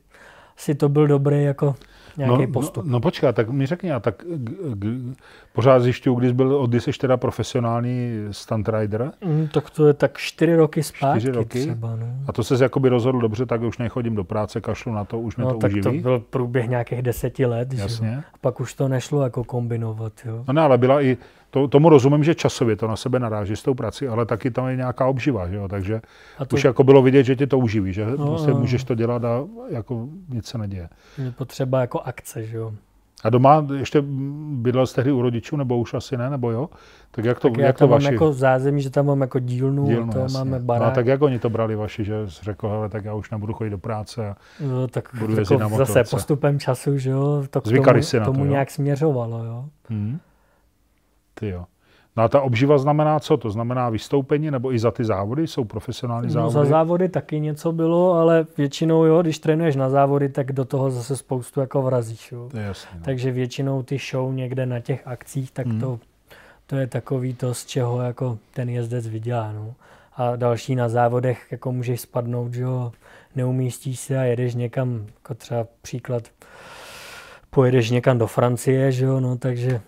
asi to byl dobrý jako nějaký no, postup. No, no počkej, tak mi řekni, a tak g, g, pořád zjišťuju, když byl, kdy jsi teda profesionální stunt rider? Mm, tak to je tak čtyři roky zpátky čtyři roky? třeba. No. A to se jakoby rozhodl dobře, tak už nechodím do práce, kašlu na to, už mě no, to tak uživí. to byl průběh nějakých deseti let. Jasně. Že? A pak už to nešlo jako kombinovat. Jo. No ne, ale byla i, to, tomu rozumím, že časově to na sebe naráží s tou prací, ale taky tam je nějaká obživa, že jo? takže a to... už jako bylo vidět, že tě to uživí, že no, prostě no. můžeš to dělat a jako nic se neděje. Je potřeba jako akce, že jo. A doma ještě bydlel jsi tehdy u rodičů, nebo už asi ne, nebo jo? Tak jak to, tak jak to vaši... mám jako zázemí, že tam mám jako dílnu, dílnu to jasně. máme barák. No a tak jak oni to brali vaši, že řekl, hele, tak já už nebudu chodit do práce a no, tak budu jako na motorce. Zase postupem času, že jo, to k tomu, si na tomu to, jo? nějak směřovalo, jo. Hmm. Ty jo. No a ta obživa znamená co? To znamená vystoupení nebo i za ty závody? Jsou profesionální závody? No za závody taky něco bylo, ale většinou jo, když trénuješ na závody, tak do toho zase spoustu jako vrazíš. Jo. To je jasný, no. Takže většinou ty show někde na těch akcích, tak hmm. to, to je takový to, z čeho jako ten jezdec vydělá. No. a další na závodech jako můžeš spadnout, že jo, neumístíš se a jedeš někam, jako třeba příklad, pojedeš někam do Francie, že jo, no takže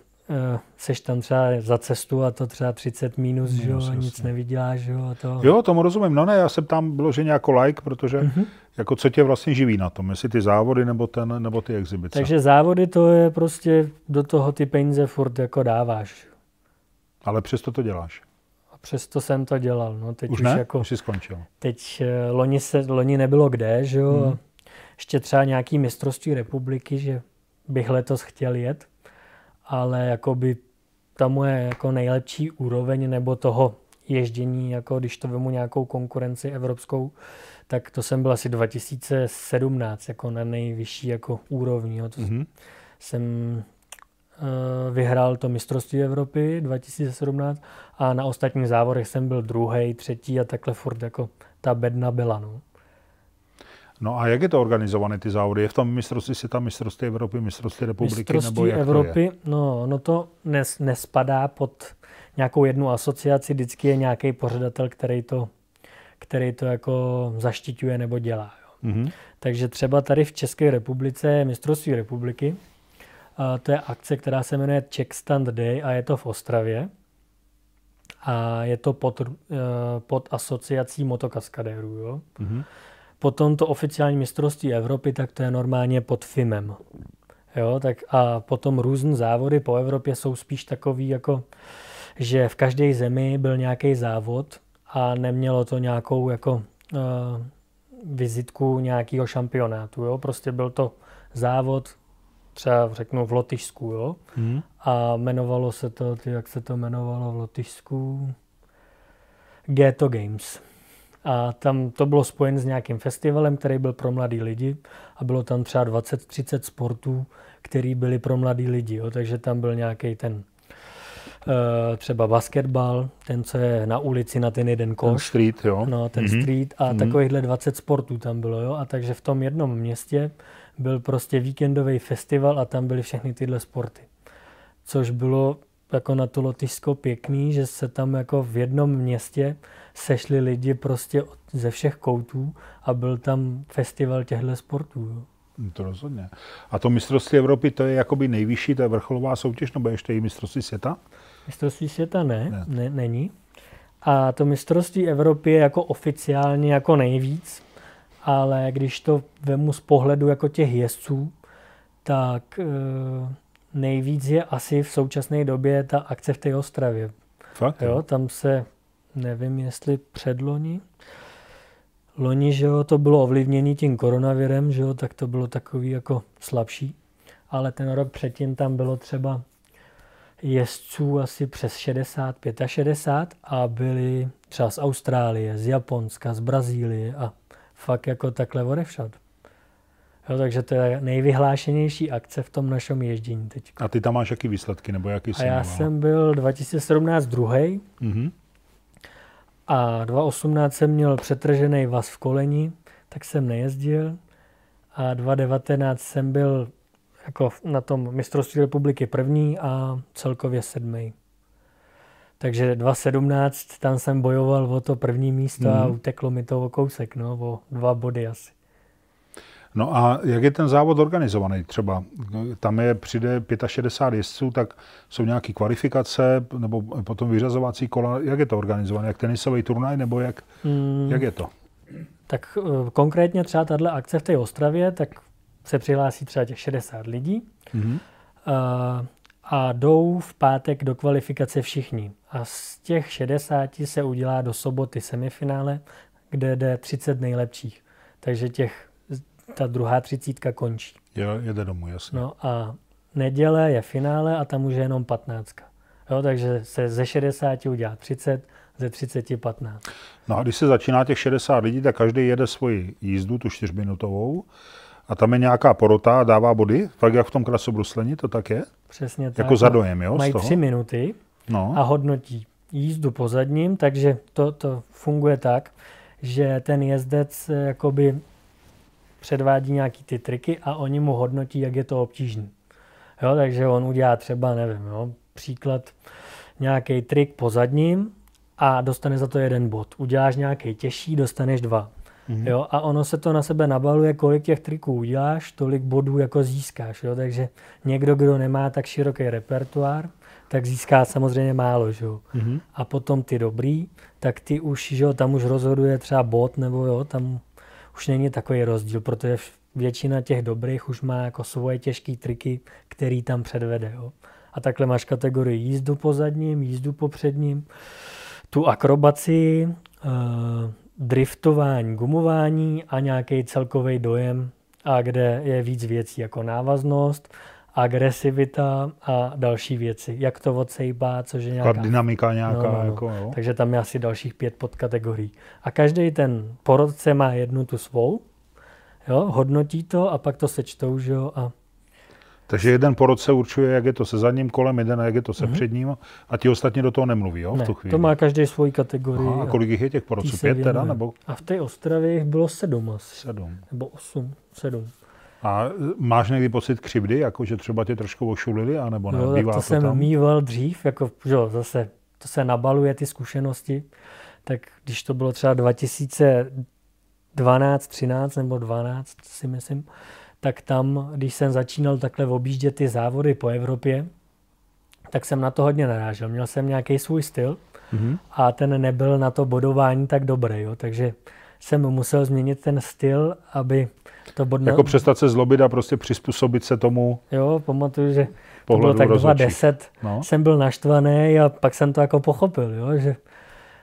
seš tam třeba za cestu a to třeba 30 minus, že jo, a nic nevyděláš, že jo, a to... Jo, tomu rozumím, no ne, já jsem tam bylo, že jako like, protože mm-hmm. jako co tě vlastně živí na tom, jestli ty závody nebo, ten, nebo ty exibice. Takže závody to je prostě, do toho ty peníze furt jako dáváš. Ale přesto to děláš. A přesto jsem to dělal, no teď už, už ne? jako... Už jsi skončil. Teď uh, loni, se, loni nebylo kde, že jo, mm. ještě třeba nějaký mistrovství republiky, že bych letos chtěl jet, ale jakoby ta moje jako nejlepší úroveň nebo toho ježdění, jako když to vemu nějakou konkurenci evropskou, tak to jsem byl asi 2017 jako na nejvyšší jako úrovni. Jo. To mm-hmm. Jsem uh, vyhrál to mistrovství Evropy 2017 a na ostatních závodech jsem byl druhý, třetí a takhle furt jako ta bedna byla. No. No a jak je to organizované, ty závody? Je v tom mistrovství světa, mistrovství Evropy, mistrovství republiky? Mistrovství nebo jak Evropy, to je? no, no to nes, nespadá pod nějakou jednu asociaci, vždycky je nějaký pořadatel, který to, který to jako zaštiťuje nebo dělá. Jo. Mm-hmm. Takže třeba tady v České republice je mistrovství republiky. A to je akce, která se jmenuje Czech Stand Day a je to v Ostravě. A je to pod, eh, pod asociací motokaskadérů. Jo. Mm-hmm. Potom to oficiální mistrovství Evropy, tak to je normálně pod FIMem. Jo, tak a potom různé závody po Evropě jsou spíš takový, jako, že v každé zemi byl nějaký závod a nemělo to nějakou jako uh, vizitku nějakého šampionátu. Jo? Prostě byl to závod, třeba řeknu v Lotyšsku, jo? Hmm. a jmenovalo se to, jak se to jmenovalo v Lotyšsku, Ghetto Games. A tam to bylo spojen s nějakým festivalem, který byl pro mladý lidi a bylo tam třeba 20-30 sportů, který byly pro mladý lidi. Jo. Takže tam byl nějaký ten Uh, třeba basketbal, ten, co je na ulici na ten jeden koš. Ten street, jo. No, ten mm-hmm. street a mm-hmm. takovýchhle 20 sportů tam bylo, jo. A takže v tom jednom městě byl prostě víkendový festival a tam byly všechny tyhle sporty. Což bylo jako na to lotyšsko pěkný, že se tam jako v jednom městě sešli lidi prostě ze všech koutů a byl tam festival těchto sportů. Jo. No, to rozhodně. A to mistrovství Evropy, to je jakoby nejvyšší, to je vrcholová soutěž, nebo ještě i mistrovství světa? Mistrovství světa ne, ne. ne není. A to mistrovství Evropy je jako oficiálně jako nejvíc, ale když to vemu z pohledu jako těch jezdců, tak e, nejvíc je asi v současné době ta akce v té Ostravě. Fakt? Jo, tam se nevím, jestli předloni. Loni, že jo, to bylo ovlivněné tím koronavirem, že jo, tak to bylo takový jako slabší. Ale ten rok předtím tam bylo třeba jezdců asi přes 60, 65 a byli třeba z Austrálie, z Japonska, z Brazílie a fakt jako takhle odevšad. Jo, takže to je nejvyhlášenější akce v tom našem ježdění teď. A ty tam máš jaký výsledky, nebo jaký A já jsem byl 2017 druhý. Mm-hmm. A 2018 jsem měl přetržený vás v koleni, tak jsem nejezdil. A 2019 jsem byl jako na tom mistrovství republiky první a celkově sedmý. Takže 2017 tam jsem bojoval o to první místo mm. a mhm. uteklo mi to o kousek, no, o dva body asi. No a jak je ten závod organizovaný třeba? Tam je přijde 65 jezdců, tak jsou nějaké kvalifikace nebo potom vyřazovací kola. Jak je to organizované? Jak tenisový turnaj nebo jak, hmm. jak je to? Tak uh, konkrétně třeba tahle akce v té Ostravě, tak se přihlásí třeba těch 60 lidí mm-hmm. uh, a jdou v pátek do kvalifikace všichni. A z těch 60 se udělá do soboty semifinále, kde jde 30 nejlepších. Takže těch ta druhá třicítka končí. Je, jede domů, jasně. No a neděle je finále a tam už je jenom patnáctka. Jo, takže se ze 60 udělá 30, ze 30 15. No a když se začíná těch 60 lidí, tak každý jede svoji jízdu, tu čtyřminutovou, a tam je nějaká porota a dává body, tak jak v tom krasobruslení, to tak je? Přesně jako tak. Jako za dojem, jo? Mají tři minuty no. a hodnotí jízdu po zadním, takže to, to funguje tak, že ten jezdec jakoby předvádí nějaký ty triky a oni mu hodnotí, jak je to obtížný. Jo, takže on udělá třeba, nevím, jo, příklad, nějaký trik po zadním a dostaneš za to jeden bod. Uděláš nějaký těžší, dostaneš dva. Mm-hmm. Jo, a ono se to na sebe nabaluje, kolik těch triků uděláš, tolik bodů jako získáš. Jo? Takže někdo, kdo nemá tak široký repertoár, tak získá samozřejmě málo. Že jo? Mm-hmm. A potom ty dobrý, tak ty už, že jo, tam už rozhoduje třeba bod, nebo jo, tam už není takový rozdíl, protože většina těch dobrých už má jako svoje těžké triky, který tam předvede. Jo? A takhle máš kategorii jízdu po zadním, jízdu po předním, tu akrobaci, uh, driftování, gumování a nějaký celkový dojem, a kde je víc věcí jako návaznost, agresivita a další věci. Jak to odsejbá, což je nějaká... Dynamika nějaká. No, no, no. Jako, jo. Takže tam je asi dalších pět podkategorií. A každý ten porodce má jednu tu svou, jo, hodnotí to a pak to sečtou, že jo, a takže jeden porod se určuje, jak je to se zadním kolem, jeden jak je to se mm-hmm. předním a ti ostatní do toho nemluví, jo, ne, v tu chvíli. to má každý svoji kategorii. Aha, a kolik jich je těch porodců? Pět teda? Nebo? A v té Ostravě jich bylo sedm asi. Sedm. Nebo osm, sedm. A e, máš někdy pocit křivdy, jako že třeba tě trošku ošulili, anebo ne? No, Bývá to, to jsem tam? mýval dřív, jako, že zase to se nabaluje ty zkušenosti, tak když to bylo třeba 2012, 13 nebo 12, si myslím, tak tam, když jsem začínal takhle objíždět ty závody po Evropě, tak jsem na to hodně narážel. Měl jsem nějaký svůj styl mm-hmm. a ten nebyl na to bodování tak dobrý, jo. takže jsem musel změnit ten styl, aby to bodno... Jako přestat se zlobit a prostě přizpůsobit se tomu Jo, pamatuju, že to bylo tak 2010, no. jsem byl naštvaný a pak jsem to jako pochopil, jo, že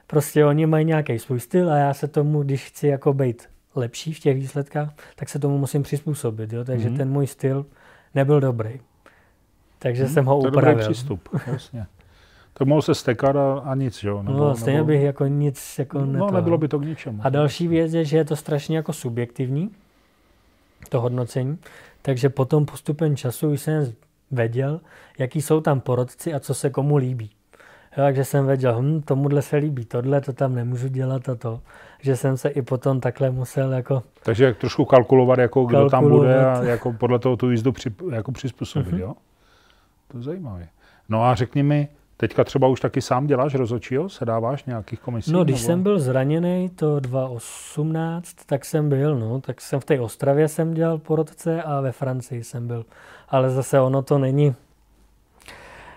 prostě oni mají nějaký svůj styl a já se tomu, když chci jako být lepší v těch výsledkách, tak se tomu musím přizpůsobit. Jo? Takže mm-hmm. ten můj styl nebyl dobrý. Takže mm, jsem ho to upravil. To je přístup, jasně. Tak mohl se stekat a, a nic, jo? Nebo, no, stejně nebo... bych jako nic jako No, nebylo by to k ničemu. A další věc je, že je to strašně jako subjektivní, to hodnocení. Takže potom postupem času už jsem věděl, jaký jsou tam porodci a co se komu líbí. Jo, takže jsem věděl, hm, tomuhle se líbí tohle, to tam nemůžu dělat a to že jsem se i potom takhle musel jako... Takže jak trošku kalkulovat, jako kdo kalkulovat. tam bude a jako podle toho tu jízdu při, jako přizpůsobit, uh-huh. jo? To je zajímavé. No a řekni mi, teďka třeba už taky sám děláš rozhodčího? Sedáváš nějakých komisí? No, když nebo? jsem byl zraněný, to 2018, tak jsem byl, no, tak jsem v té Ostravě jsem dělal porodce a ve Francii jsem byl. Ale zase ono to není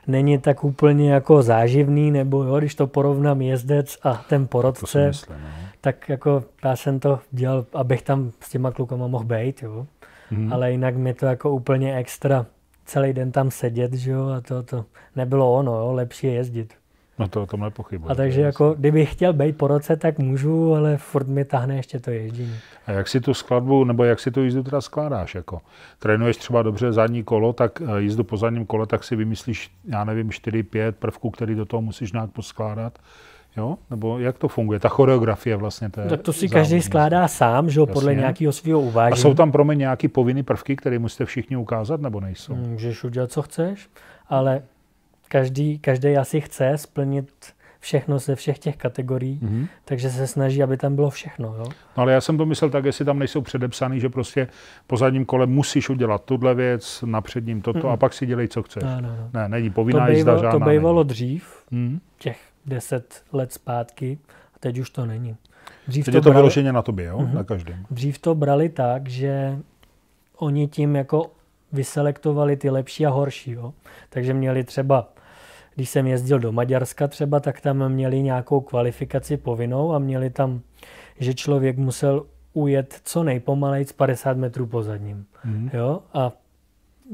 není tak úplně jako záživný, nebo jo, když to porovnám jezdec a ten porodce, myslím, no. tak jako já jsem to dělal, abych tam s těma klukama mohl být, jo. Hmm. Ale jinak mi to jako úplně extra celý den tam sedět, že jo, a to, to nebylo ono, jo, lepší je jezdit. No to o tom nepochybuji. A takže jako, kdybych chtěl být po roce, tak můžu, ale furt mi tahne ještě to ježdění. A jak si tu skladbu, nebo jak si tu jízdu teda skládáš? Jako? Trénuješ třeba dobře zadní kolo, tak eh, jízdu po zadním kole, tak si vymyslíš, já nevím, 4-5 prvků, který do toho musíš nějak poskládat. Jo? Nebo jak to funguje? Ta choreografie vlastně té Tak to si každý skládá sám, že jo, podle nějakého svého uvážení. A jsou tam pro mě nějaké povinné prvky, které musíte všichni ukázat, nebo nejsou? Můžeš udělat, co chceš, ale každý, každý asi chce splnit všechno ze všech těch kategorií, mm-hmm. takže se snaží, aby tam bylo všechno. Jo? No ale já jsem to myslel tak, jestli tam nejsou předepsaný, že prostě po zadním kole musíš udělat tuhle věc, na předním toto mm-hmm. a pak si dělej, co chceš. No, no, no. Ne, není povinná to jízda žádná. To bývalo dřív, mm-hmm. těch deset let zpátky, a teď už to není. Dřív teď to je to brali... vyloženě na tobě, jo? Mm-hmm. na každém. Dřív to brali tak, že oni tím jako vyselektovali ty lepší a horší. Jo? Takže měli třeba když jsem jezdil do Maďarska třeba, tak tam měli nějakou kvalifikaci povinnou a měli tam, že člověk musel ujet co nejpomalejc 50 metrů po zadním. Mm. Jo? A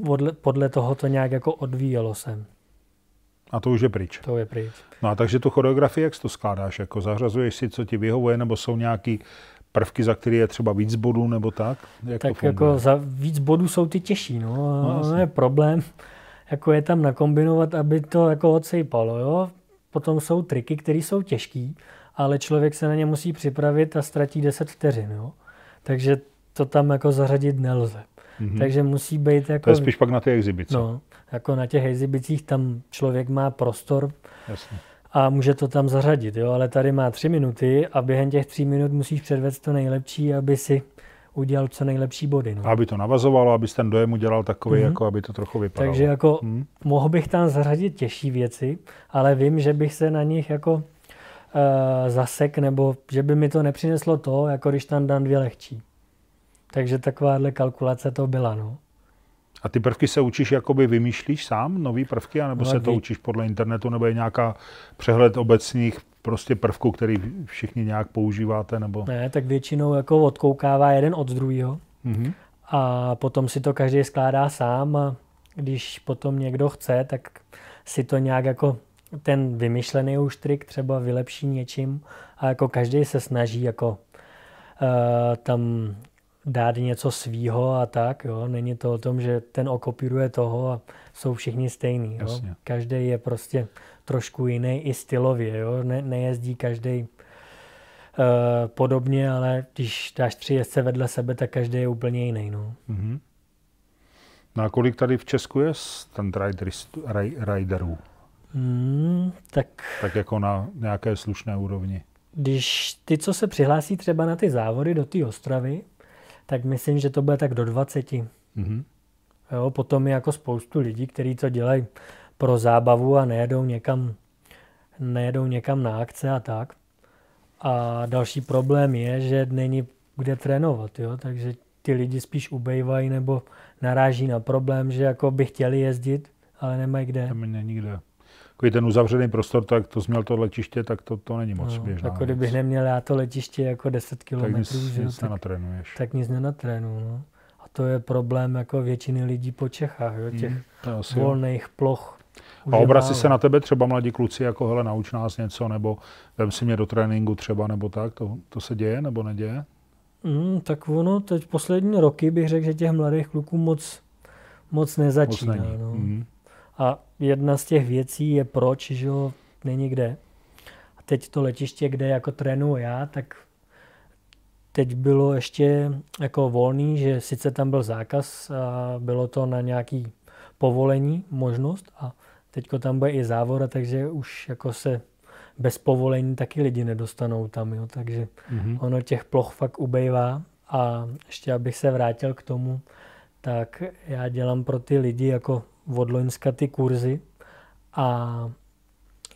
podle, podle toho to nějak jako odvíjelo sem. A to už je pryč. To je pryč. No a takže tu choreografii, jak to skládáš? Jako zařazuješ si, co ti vyhovuje, nebo jsou nějaký prvky, za které je třeba víc bodů, nebo tak? Jak tak to jako za víc bodů jsou ty těžší, no. no je problém jako je tam nakombinovat, aby to jako odsejpalo. Jo? Potom jsou triky, které jsou těžké, ale člověk se na ně musí připravit a ztratí 10 vteřin. Jo? Takže to tam jako zařadit nelze. Mm-hmm. Takže musí být jako... To je spíš pak na těch exhibicích. No, jako na těch exhibicích tam člověk má prostor Jasně. a může to tam zařadit, jo? ale tady má tři minuty a během těch tří minut musíš předvést to nejlepší, aby si udělal co nejlepší body. No. Aby to navazovalo, aby ten dojem udělal takový, mm-hmm. jako aby to trochu vypadalo. Takže jako mm. mohl bych tam zařadit těžší věci, ale vím, že bych se na nich jako zasek, nebo že by mi to nepřineslo to, jako když tam dám dvě lehčí. Takže takováhle kalkulace to byla. No. A ty prvky se učíš, jakoby vymýšlíš sám, nový prvky, anebo no, se to učíš podle internetu, nebo je nějaká přehled obecných prostě prvků, který všichni nějak používáte? Nebo... Ne, tak většinou jako odkoukává jeden od druhého. Mm-hmm. A potom si to každý skládá sám a když potom někdo chce, tak si to nějak jako ten vymyšlený už trik třeba vylepší něčím a jako každý se snaží jako uh, tam dát něco svýho a tak, jo. Není to o tom, že ten okopíruje toho a jsou všichni stejný, jo. Každý je prostě trošku jiný i stylově, jo. Ne, nejezdí každý uh, podobně, ale když dáš tři jezdce vedle sebe, tak každý je úplně jiný, no. Mm-hmm. No a kolik tady v Česku je stand riderů? Mm, tak... tak jako na nějaké slušné úrovni. Když ty, co se přihlásí třeba na ty závody do té Ostravy, tak myslím, že to bude tak do 20. Mm-hmm. Jo, potom je jako spoustu lidí, kteří to dělají pro zábavu a nejedou někam, nejedou někam na akce a tak. A další problém je, že není kde trénovat, jo? takže ty lidi spíš ubejvají nebo naráží na problém, že jako by chtěli jezdit, ale nemají kde. Tam není kde takový ten uzavřený prostor, tak to měl to letiště, tak to, to není moc no, běžná Jako kdybych neměl já to letiště jako 10 km, tak nic, že, nic tak, nenatrénuješ. Tak nic nenatrénu. No. A to je problém jako většiny lidí po Čechách, jo, těch hmm, volných ploch. A obrací se na tebe třeba mladí kluci, jako hele, nauč nás něco, nebo vem si mě do tréninku třeba, nebo tak, to, to se děje, nebo neděje? Mm, tak ono, teď poslední roky bych řekl, že těch mladých kluků moc, moc nezačíná. Moc není. No. Mm. A jedna z těch věcí je proč, že jo, není kde. A teď to letiště, kde jako trénuji já, tak teď bylo ještě jako volný, že sice tam byl zákaz a bylo to na nějaký povolení, možnost a teďko tam bude i závora, takže už jako se bez povolení taky lidi nedostanou tam, jo, takže mm-hmm. ono těch ploch fakt ubejvá a ještě abych se vrátil k tomu, tak já dělám pro ty lidi jako od Loňska ty kurzy a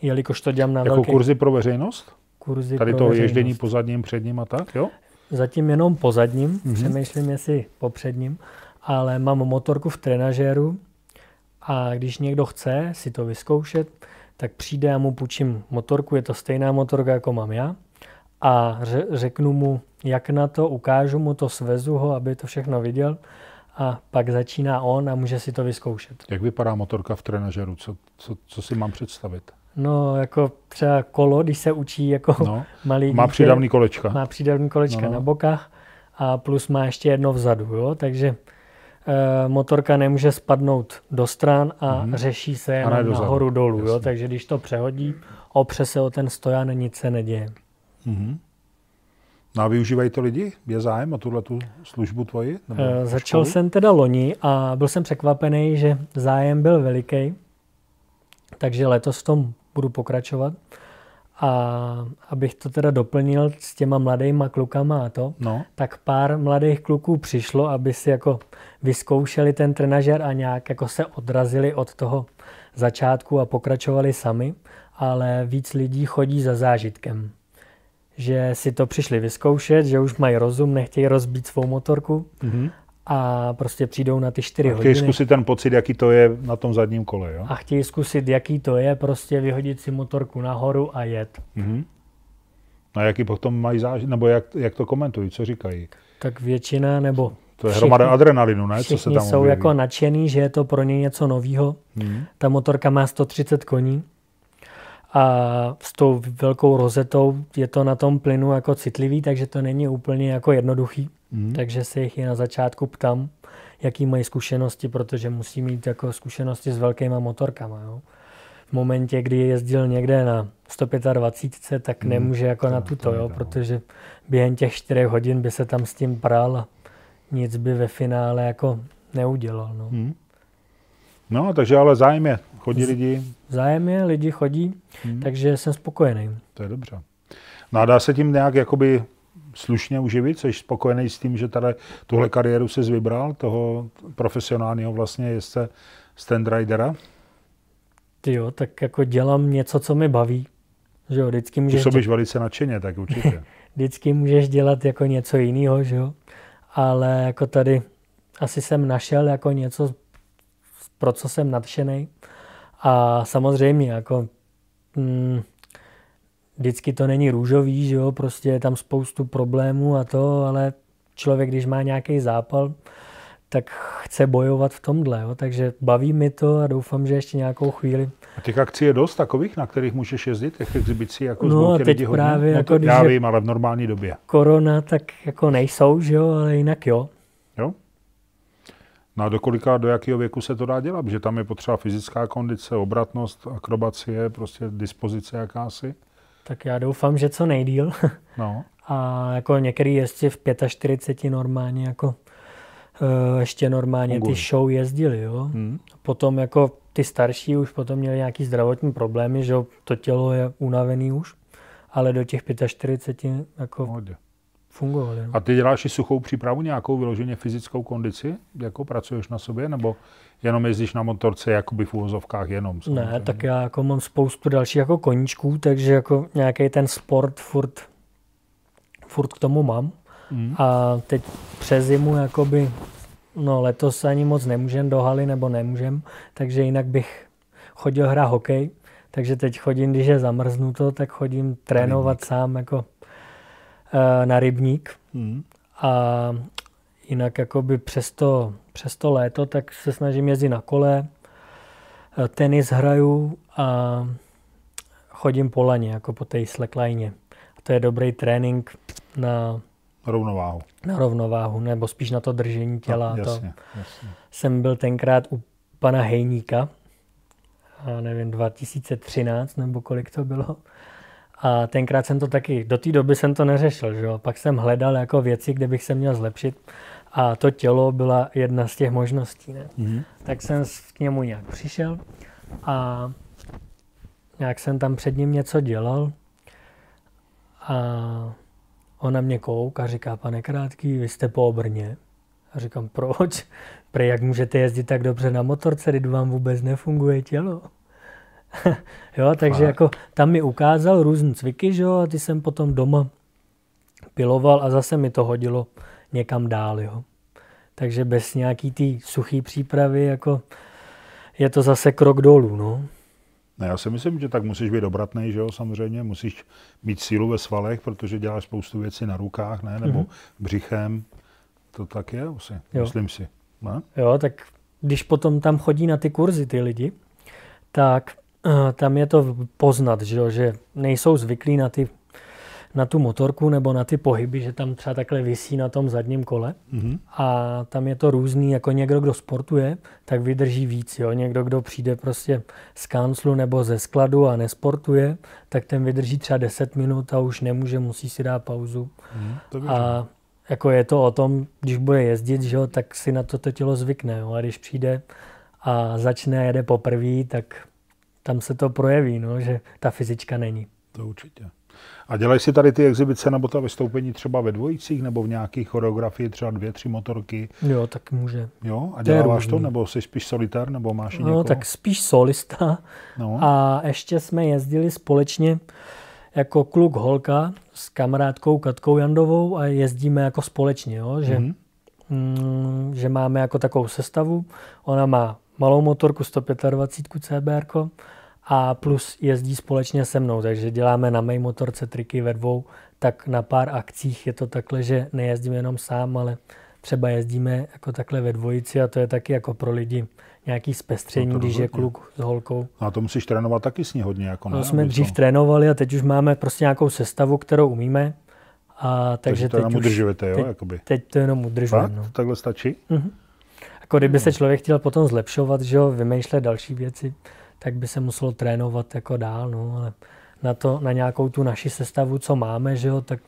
jelikož to dělám na Jako velký... kurzy pro veřejnost? Kurzy Tady pro to veřejnost. ježdění po zadním, předním a tak, jo? Zatím jenom po zadním, mm-hmm. přemýšlím jestli po předním, ale mám motorku v trenažéru a když někdo chce si to vyzkoušet, tak přijde, já mu půjčím motorku, je to stejná motorka, jako mám já, a řeknu mu, jak na to, ukážu mu to, svezu ho, aby to všechno viděl a pak začíná on a může si to vyzkoušet. Jak vypadá motorka v trenažeru? Co, co, co si mám představit? No, jako třeba kolo, když se učí jako no, <laughs> malý Má přidavný kolečka. Má přidavný kolečka no, no. na bokách a plus má ještě jedno vzadu, jo? takže e, motorka nemůže spadnout do stran a mm-hmm. řeší se jenom nahoru dolů, jo? takže když to přehodí, opře se o ten stojan, nic se neděje. Mm-hmm. No a využívají to lidi? Je zájem o tuhle tu službu tvoji? Nebo e, začal jsem teda loni a byl jsem překvapený, že zájem byl veliký, takže letos v tom budu pokračovat. A abych to teda doplnil s těma mladýma klukama a to, no. tak pár mladých kluků přišlo, aby si jako vyzkoušeli ten trenažer a nějak jako se odrazili od toho začátku a pokračovali sami, ale víc lidí chodí za zážitkem že si to přišli vyzkoušet, že už mají rozum, nechtějí rozbít svou motorku mm-hmm. a prostě přijdou na ty čtyři hodiny. Chtějí zkusit ten pocit, jaký to je na tom zadním kole, jo? A chtějí zkusit, jaký to je, prostě vyhodit si motorku nahoru a jet. Mm-hmm. A jaký potom mají zážit, nebo jak, jak to komentují, co říkají? Tak většina, nebo to je hromada adrenalinu, ne? Co se tam jsou objeví. jako nadšený, že je to pro ně něco nového. Mm-hmm. Ta motorka má 130 koní a s tou velkou rozetou je to na tom plynu jako citlivý, takže to není úplně jako jednoduchý. Mm. Takže se jich i na začátku ptám, jaký mají zkušenosti, protože musí mít jako zkušenosti s velkýma motorkama. Jo. V momentě, kdy jezdil někde na 125, tak mm. nemůže jako to, na tuto, jo, protože během těch 4 hodin by se tam s tím pral a nic by ve finále jako neudělal. No. Mm. No, takže ale zájem je. Chodí lidi? Zájem je, lidi chodí, hmm. takže jsem spokojený. To je dobře. No a dá se tím nějak jakoby slušně uživit? Jsi spokojený s tím, že tady tuhle kariéru se vybral, toho profesionálního vlastně jezdce stand ridera? Ty jo, tak jako dělám něco, co mi baví. Že jo, vždycky můžeš, soběš velice nadšeně, tak určitě. <laughs> vždycky můžeš dělat jako něco jiného, že jo. Ale jako tady asi jsem našel jako něco, pro co jsem nadšený. A samozřejmě jako mm, vždycky to není růžový, že jo, prostě je tam spoustu problémů a to, ale člověk, když má nějaký zápal, tak chce bojovat v tomhle, jo. takže baví mi to a doufám, že ještě nějakou chvíli. A těch akcí je dost takových, na kterých můžeš jezdit, těch exibicí, jako No a teď lidi hodně? právě no jako to, když já vím, ale v normální době. Korona tak jako nejsou, že jo, ale jinak jo. Jo? No a do kolika, do jakého věku se to dá dělat? Protože tam je potřeba fyzická kondice, obratnost, akrobacie, prostě dispozice jakási. Tak já doufám, že co nejdíl. No, <laughs> A jako některý jezdci v 45 normálně jako eh, ještě normálně ty Fungují. show jezdili, jo. hm. Potom jako ty starší už potom měli nějaký zdravotní problémy, že to tělo je unavený už, ale do těch 45 jako pohodě. Fungovali. No. A ty děláš i suchou přípravu, nějakou vyloženě fyzickou kondici? Jako pracuješ na sobě? Nebo jenom jezdíš na motorce, jakoby v úvozovkách jenom? Ne, samozřejmě? tak já jako mám spoustu dalších jako koníčků, takže jako nějaký ten sport furt, furt k tomu mám. Hm. A teď přes zimu jakoby, no letos ani moc nemůžem do haly, nebo nemůžem, takže jinak bych chodil hrát hokej, takže teď chodím, když je zamrznuto, tak chodím trénovat rybník. sám jako na rybník. Hm. A jinak jakoby přes to, přes to léto, tak se snažím jezdit na kole, eh, tenis hraju a chodím po laně, jako po té slackline. A to je dobrý trénink na, Rovnováhu. na rovnováhu, nebo spíš na to držení těla. No, to. jasně, jasně. Jsem byl tenkrát u pana Hejníka, a nevím, 2013 nebo kolik to bylo. A tenkrát jsem to taky, do té doby jsem to neřešil, že jo. Pak jsem hledal jako věci, kde bych se měl zlepšit. A to tělo byla jedna z těch možností, ne? Mhm. Tak jsem k němu nějak přišel a nějak jsem tam před ním něco dělal a on na mě kouk a říká, pane Krátký, vy jste po obrně. A říkám, proč? Pre, jak můžete jezdit tak dobře na motorce, když vám vůbec nefunguje tělo? <laughs> jo, takže Fakt? jako tam mi ukázal různé cviky, že jo, a ty jsem potom doma piloval a zase mi to hodilo někam dál, jo. Takže bez nějaký té suché přípravy, jako je to zase krok dolů, no. Ne, já si myslím, že tak musíš být obratný, že jo, samozřejmě, musíš mít sílu ve svalech, protože děláš spoustu věcí na rukách, ne, nebo Mhm. břichem, to tak je asi, Jo. myslím si. Ne? Jo, tak když potom tam chodí na ty kurzy ty lidi, tak tam je to poznat, že, jo, že nejsou zvyklí na, ty, na tu motorku nebo na ty pohyby, že tam třeba takhle visí na tom zadním kole. Mhm. A tam je to různý, jako někdo, kdo sportuje, tak vydrží víc. Jo? Někdo, kdo přijde prostě z kanclu nebo ze skladu a nesportuje, tak ten vydrží třeba 10 minut a už nemůže, musí si dát pauzu. Mhm. Věřím. A jako je to o tom, když bude jezdit, že jo, tak si na to to tělo zvykne. Jo? A když přijde a začne a jede poprvé, tak tam se to projeví, no, že ta fyzička není. To určitě. A dělají si tady ty exibice nebo ta vystoupení třeba ve dvojicích nebo v nějakých choreografii, třeba dvě, tři motorky, Jo, tak může. jo? A To děláváš to, různý. nebo jsi spíš solitár, nebo máš i No, někoho? tak spíš solista. no. A ještě jsme jezdili společně jako kluk holka s kamarádkou Katkou Jandovou a jezdíme jako společně, jo? Že, Mhm. mm, že máme jako takovou sestavu. Ona má malou motorku 125 CBR a plus jezdí společně se mnou, takže děláme na mé motorce triky ve dvou, tak na pár akcích je to takhle, že nejezdím jenom sám, ale třeba jezdíme jako takhle ve dvojici a to je taky jako pro lidi nějaký zpestření, No když je kluk s holkou. No a to musíš trénovat taky s ní hodně, jako ne? No, jsme dřív to- trénovali a teď už máme prostě nějakou sestavu, kterou umíme. A takže, Takže to teď, jenom už, udržujete, jo? teď- jakoby. teď to jenom udržujeme. No. Takhle stačí? Jako kdyby se člověk chtěl potom zlepšovat, že jo, vymýšlet další věci, tak by se muselo trénovat jako dál, no, ale na to, na nějakou tu naši sestavu, co máme, že jo, tak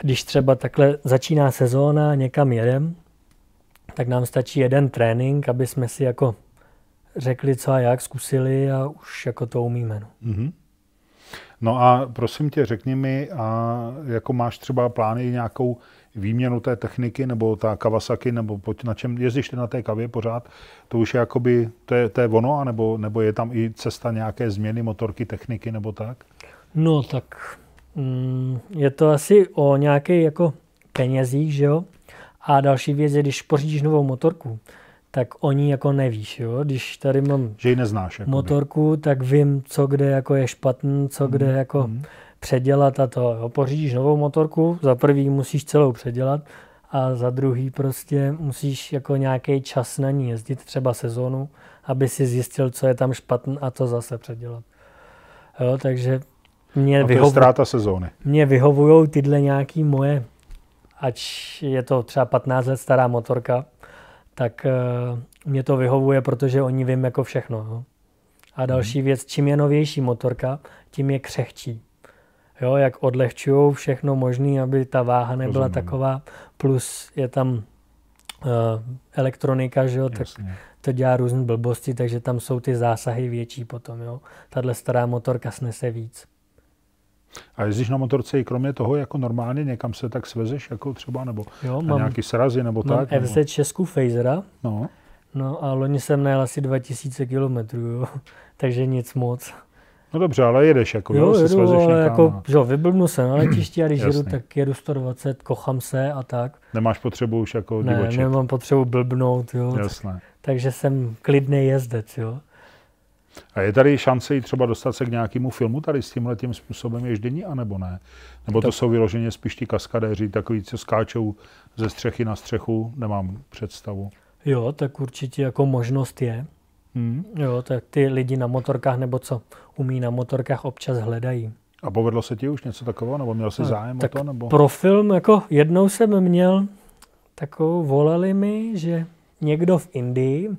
když třeba takhle začíná sezóna, někam jedem, tak nám stačí jeden trénink, aby jsme si jako řekli, co a jak, zkusili a už jako to umíme. No. Mhm. No a prosím tě, řekni mi, a jako máš třeba plány nějakou výměnu té techniky, nebo ta Kawasaki, nebo pojď na čem jezdíš ty na té kavě pořád, to už je jakoby, to je, to je ono, anebo, nebo je tam i cesta nějaké změny motorky, techniky, nebo tak? No tak mm, je to asi o nějaké jako penězích, že jo? A další věc je, když pořídíš novou motorku, tak o ní jako nevíš, jo? Když tady mám Že ji neznáš. Jakoby. motorku, tak vím, co kde jako je špatný, co kde Mhm, jako předělat a to. Jo? Pořídíš novou motorku, za prvý musíš celou předělat a za druhý prostě musíš jako nějaký čas na ní jezdit, třeba sezónu, aby si zjistil, co je tam špatný a to zase předělat. Jo, takže mě, je vyhovu, ztráta sezóny. mě vyhovují tyhle nějaký moje, ať je to třeba 15 let stará motorka, tak uh, mě to vyhovuje, protože oni vím jako všechno. Jo. A další věc, čím je novější motorka, tím je křehčí. Jo, jak odlehčují všechno možné, aby ta váha nebyla Rozumím. taková, plus je tam uh, elektronika, že jo, tak to dělá různé blbosti, takže tam jsou ty zásahy větší potom. Jo. Tahle stará motorka snese víc. A jezdíš na motorce i kromě toho, jako normálně někam se tak svezeš, jako třeba, nebo Jo, na mám, nějaký srazy, nebo mám tak? Nebo, FZ Česku Phasera, no, no a loni jsem najel asi 2000 km, jo. <laughs> takže nic moc. No dobře, ale jedeš, jako, Jo, jo, se jedu, svezeš ale někam jako, a že jo, vyblbnu se na letišti a když jedu, tak jedu 120, kochám se a tak. nemáš potřebu už jako Ne, divočit. nemám potřebu blbnout, jo. Jasné. Takže jsem klidný jezdec, jo. A je tady šance i třeba dostat se k nějakému filmu tady s tímhle tím způsobem ježdění, anebo ne? Nebo to Tak- jsou vyloženě spíš ti kaskadéři, takový, co skáčou ze střechy na střechu, nemám představu. Jo, tak určitě jako možnost je. Hmm. Jo, tak ty lidi na motorkách nebo co umí na motorkách občas hledají. A povedlo se ti už něco takového, nebo měl jsi zájem tak o to? Nebo? Pro film, jako jednou jsem měl takovou, volali mi, že někdo v Indii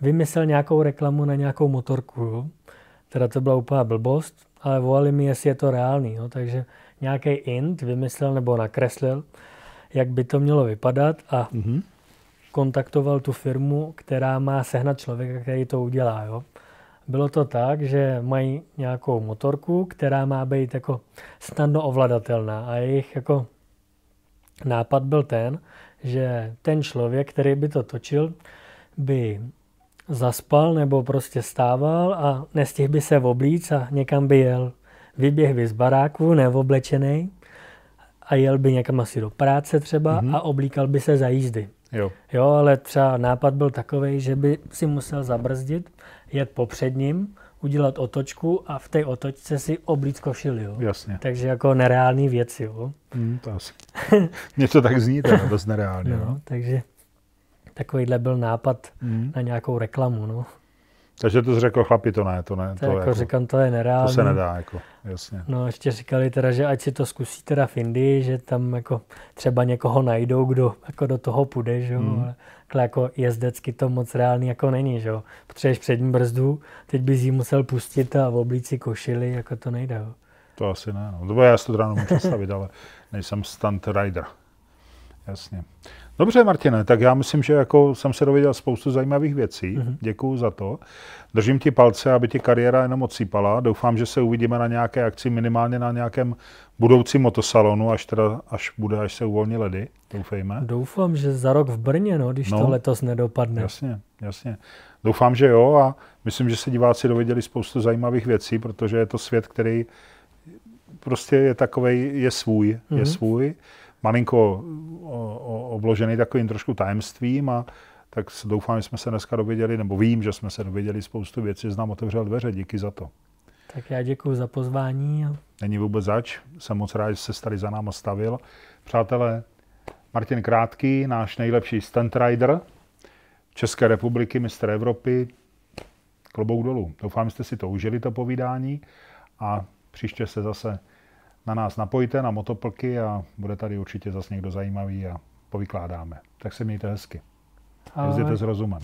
vymyslel nějakou reklamu na nějakou motorku. Jo. Teda to byla úplná blbost, ale volali mi, jestli je to reálný. Jo. Takže nějaký Ind vymyslel nebo nakreslil, jak by to mělo vypadat a Mhm. Kontaktoval tu firmu, která má sehnat člověka, který to udělá. Jo. Bylo to tak, že mají nějakou motorku, která má být jako snadno ovladatelná a jejich jako nápad byl ten, že ten člověk, který by to točil, by zaspal nebo prostě stával a nestihl by se oblíc a někam by jel. Vyběh by z baráku, neoblečený a jel by někam asi do práce třeba Mhm. a oblíkal by se za jízdy. Jo, Jo, ale třeba nápad byl takový, že by si musel zabrzdit, jet po předním, udělat otočku a v té otočce si oblíc košili. Jo. jasně. Takže jako nereální věci. Jo. Hmm, to asi. <laughs> Mně to tak zní, teda dost nereálně. <laughs> No, No. takže takovýhle byl nápad Hmm. na nějakou reklamu. No. Takže to řekl, chlapi, to ne, to ne. To, To, jako, jako, říkám, to je to nereální. se nedá, jako, jasně. No ještě říkali teda, že ať si to zkusí teda v Indii, že tam jako třeba někoho najdou, kdo jako do toho půjde, že jo. Hmm. Ale jako jezdecky to moc reálný jako není, že jo. Potřebuješ přední brzdu, teď bys ji musel pustit a v oblíci košili, jako to nejde, jo. To asi ne. No. To já si to teda nemůžu představit, ale nejsem stunt rider. Jasně. Dobře, Martine, tak já myslím, že jako jsem se dověděl spoustu zajímavých věcí. Mhm. Mm-hmm. Děkuju za to. Držím ti palce, aby ti kariéra jenom odsýpala. Doufám, že se uvidíme na nějaké akci, minimálně na nějakém budoucím motosalonu, až, teda, až bude, až se uvolní ledy. Doufejme. Doufám, že za rok v Brně, no, když No. to letos nedopadne. Jasně, jasně. Doufám, že jo a myslím, že se diváci dověděli spoustu zajímavých věcí, protože je to svět, který prostě je takovej, je svůj, mm-hmm. je Mhm. svůj, malinko obložený takovým trošku tajemstvím a tak doufám, že jsme se dneska dověděli, nebo vím, že jsme se dověděli spoustu věcí, že nám otevřel dveře, díky za to. Tak já děkuji za pozvání. Není vůbec zač, jsem moc rád, že se tady za náma stavil. Přátelé, Martin Krátký, náš nejlepší stunt rider České republiky, mistr Evropy, klobouk dolů. Doufám, že jste si to užili, to povídání a příště se zase na nás napojte, na motoplky a bude tady určitě zase někdo zajímavý a povykládáme. Tak se mějte hezky. Jezděte s rozumem.